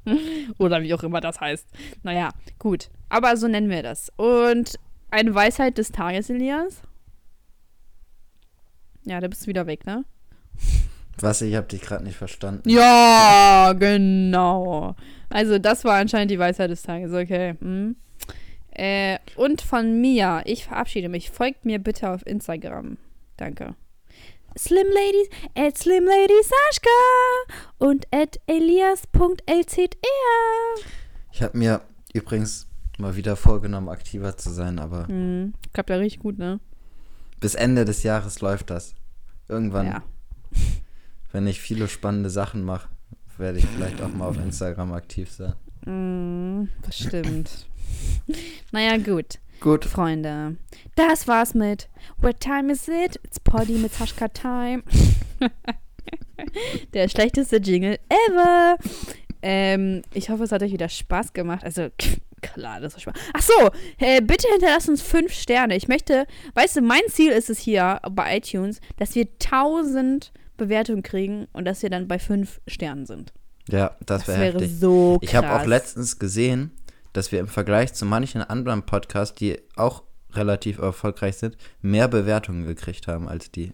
[SPEAKER 1] <laughs> Oder wie auch immer das heißt. Naja, gut. Aber so nennen wir das. Und eine Weisheit des Tages, Elias. Ja, da bist du wieder weg, ne?
[SPEAKER 2] Was, ich habe dich gerade nicht verstanden.
[SPEAKER 1] Ja, genau. Also, das war anscheinend die Weisheit des Tages. Okay. Hm. Äh, und von mir, ich verabschiede mich. Folgt mir bitte auf Instagram. Danke. Slim Ladies, at Slim Lady Sascha und at elias.lzr.
[SPEAKER 2] Ich habe mir übrigens mal wieder vorgenommen, aktiver zu sein, aber
[SPEAKER 1] Hm, klappt ja richtig gut, ne?
[SPEAKER 2] bis Ende des Jahres läuft das. Irgendwann,
[SPEAKER 1] Ja. <laughs>
[SPEAKER 2] wenn ich viele spannende Sachen mache, werde ich vielleicht auch mal auf Instagram aktiv sein.
[SPEAKER 1] Hm, das stimmt. <laughs> naja, gut.
[SPEAKER 2] Gut,
[SPEAKER 1] Freunde, das war's mit What Time Is It? It's Poddy mit Saschka Time. <laughs> Der schlechteste Jingle ever. Ähm, ich hoffe, es hat euch wieder Spaß gemacht. Also, <laughs> klar, das ist Spaß. Ach so, äh, bitte hinterlasst uns fünf Sterne. Ich möchte, weißt du, mein Ziel ist es hier bei iTunes, dass wir 1000 Bewertungen kriegen und dass wir dann bei fünf Sternen sind.
[SPEAKER 2] ja, das,
[SPEAKER 1] Das
[SPEAKER 2] wäre
[SPEAKER 1] wäre
[SPEAKER 2] heftig.
[SPEAKER 1] so krass.
[SPEAKER 2] Ich habe auch letztens gesehen, dass wir im Vergleich zu manchen anderen Podcasts, die auch relativ erfolgreich sind, mehr Bewertungen gekriegt haben als die.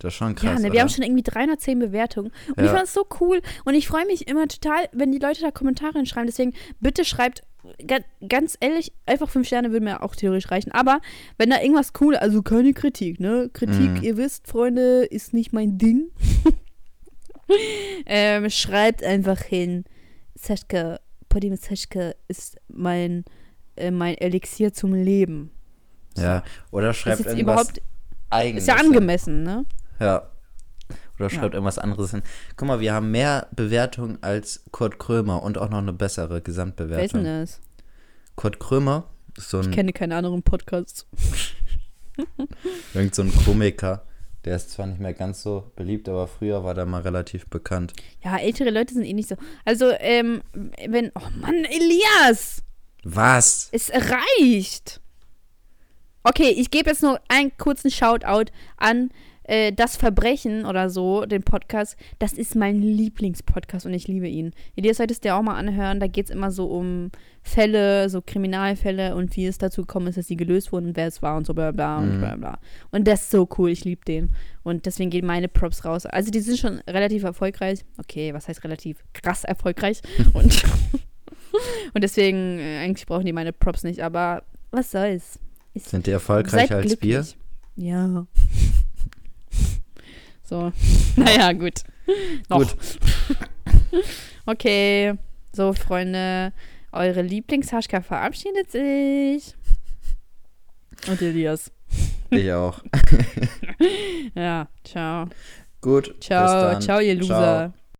[SPEAKER 2] Das ist schon krass.
[SPEAKER 1] Ja, ne, wir
[SPEAKER 2] oder?
[SPEAKER 1] haben schon irgendwie 310 Bewertungen. Und
[SPEAKER 2] Ja.
[SPEAKER 1] ich fand es so cool. Und ich freue mich immer total, wenn die Leute da Kommentare hinschreiben. Deswegen, bitte schreibt, ga- ganz ehrlich, einfach fünf Sterne würden mir auch theoretisch reichen. Aber wenn da irgendwas cool, also keine Kritik, ne? Kritik,
[SPEAKER 2] Mhm.
[SPEAKER 1] ihr wisst, Freunde, ist nicht mein Ding. <laughs> ähm, schreibt einfach hin. Saschka, Poddy mit Saschka ist mein, äh, mein Elixier zum Leben.
[SPEAKER 2] Ja, oder schreibt irgendwas
[SPEAKER 1] überhaupt,
[SPEAKER 2] eigenes.
[SPEAKER 1] ist ja angemessen, ne?
[SPEAKER 2] Ja. Oder schreibt irgendwas anderes hin. Guck mal, wir haben mehr Bewertungen als Kurt Krömer und auch noch eine bessere
[SPEAKER 1] Wer ist denn
[SPEAKER 2] Gesamtbewertung.
[SPEAKER 1] das?
[SPEAKER 2] Kurt Krömer ist so
[SPEAKER 1] Ich
[SPEAKER 2] ein,
[SPEAKER 1] kenne keine anderen Podcasts. <laughs>
[SPEAKER 2] irgend so ein Komiker. Der ist zwar nicht mehr ganz so beliebt, aber früher war der mal relativ bekannt.
[SPEAKER 1] Ja, ältere Leute sind eh nicht so. Also, ähm, wenn. Oh Mann, Elias!
[SPEAKER 2] Was?
[SPEAKER 1] Es reicht! Okay, ich gebe jetzt nur einen kurzen Shoutout an äh, Das Verbrechen oder so, den Podcast, das ist mein Lieblingspodcast und ich liebe ihn. Ihr solltest dir auch mal anhören. Da geht es immer so um Fälle, so Kriminalfälle und wie es dazu gekommen ist, dass die gelöst wurden, wer es war und so bla bla und
[SPEAKER 2] Mhm.
[SPEAKER 1] bla bla. Und das ist so cool, ich liebe den. Und deswegen gehen meine Props raus. Also die sind schon relativ erfolgreich. Okay, was heißt relativ? Krass erfolgreich. <laughs> und, <laughs> und deswegen, äh, eigentlich brauchen die meine Props nicht, aber was soll's. Ich,
[SPEAKER 2] Sind die erfolgreicher als Bier?
[SPEAKER 1] Ja. So. <laughs> Naja, gut. Noch.
[SPEAKER 2] Gut. <laughs>
[SPEAKER 1] Okay. So, Freunde, eure Lieblingshaschka verabschiedet sich. Und Elias.
[SPEAKER 2] Ich auch. <laughs>
[SPEAKER 1] Ja, ciao.
[SPEAKER 2] Gut. bis
[SPEAKER 1] Ciao,
[SPEAKER 2] dann.
[SPEAKER 1] ciao, ihr
[SPEAKER 2] Ciao.
[SPEAKER 1] Loser.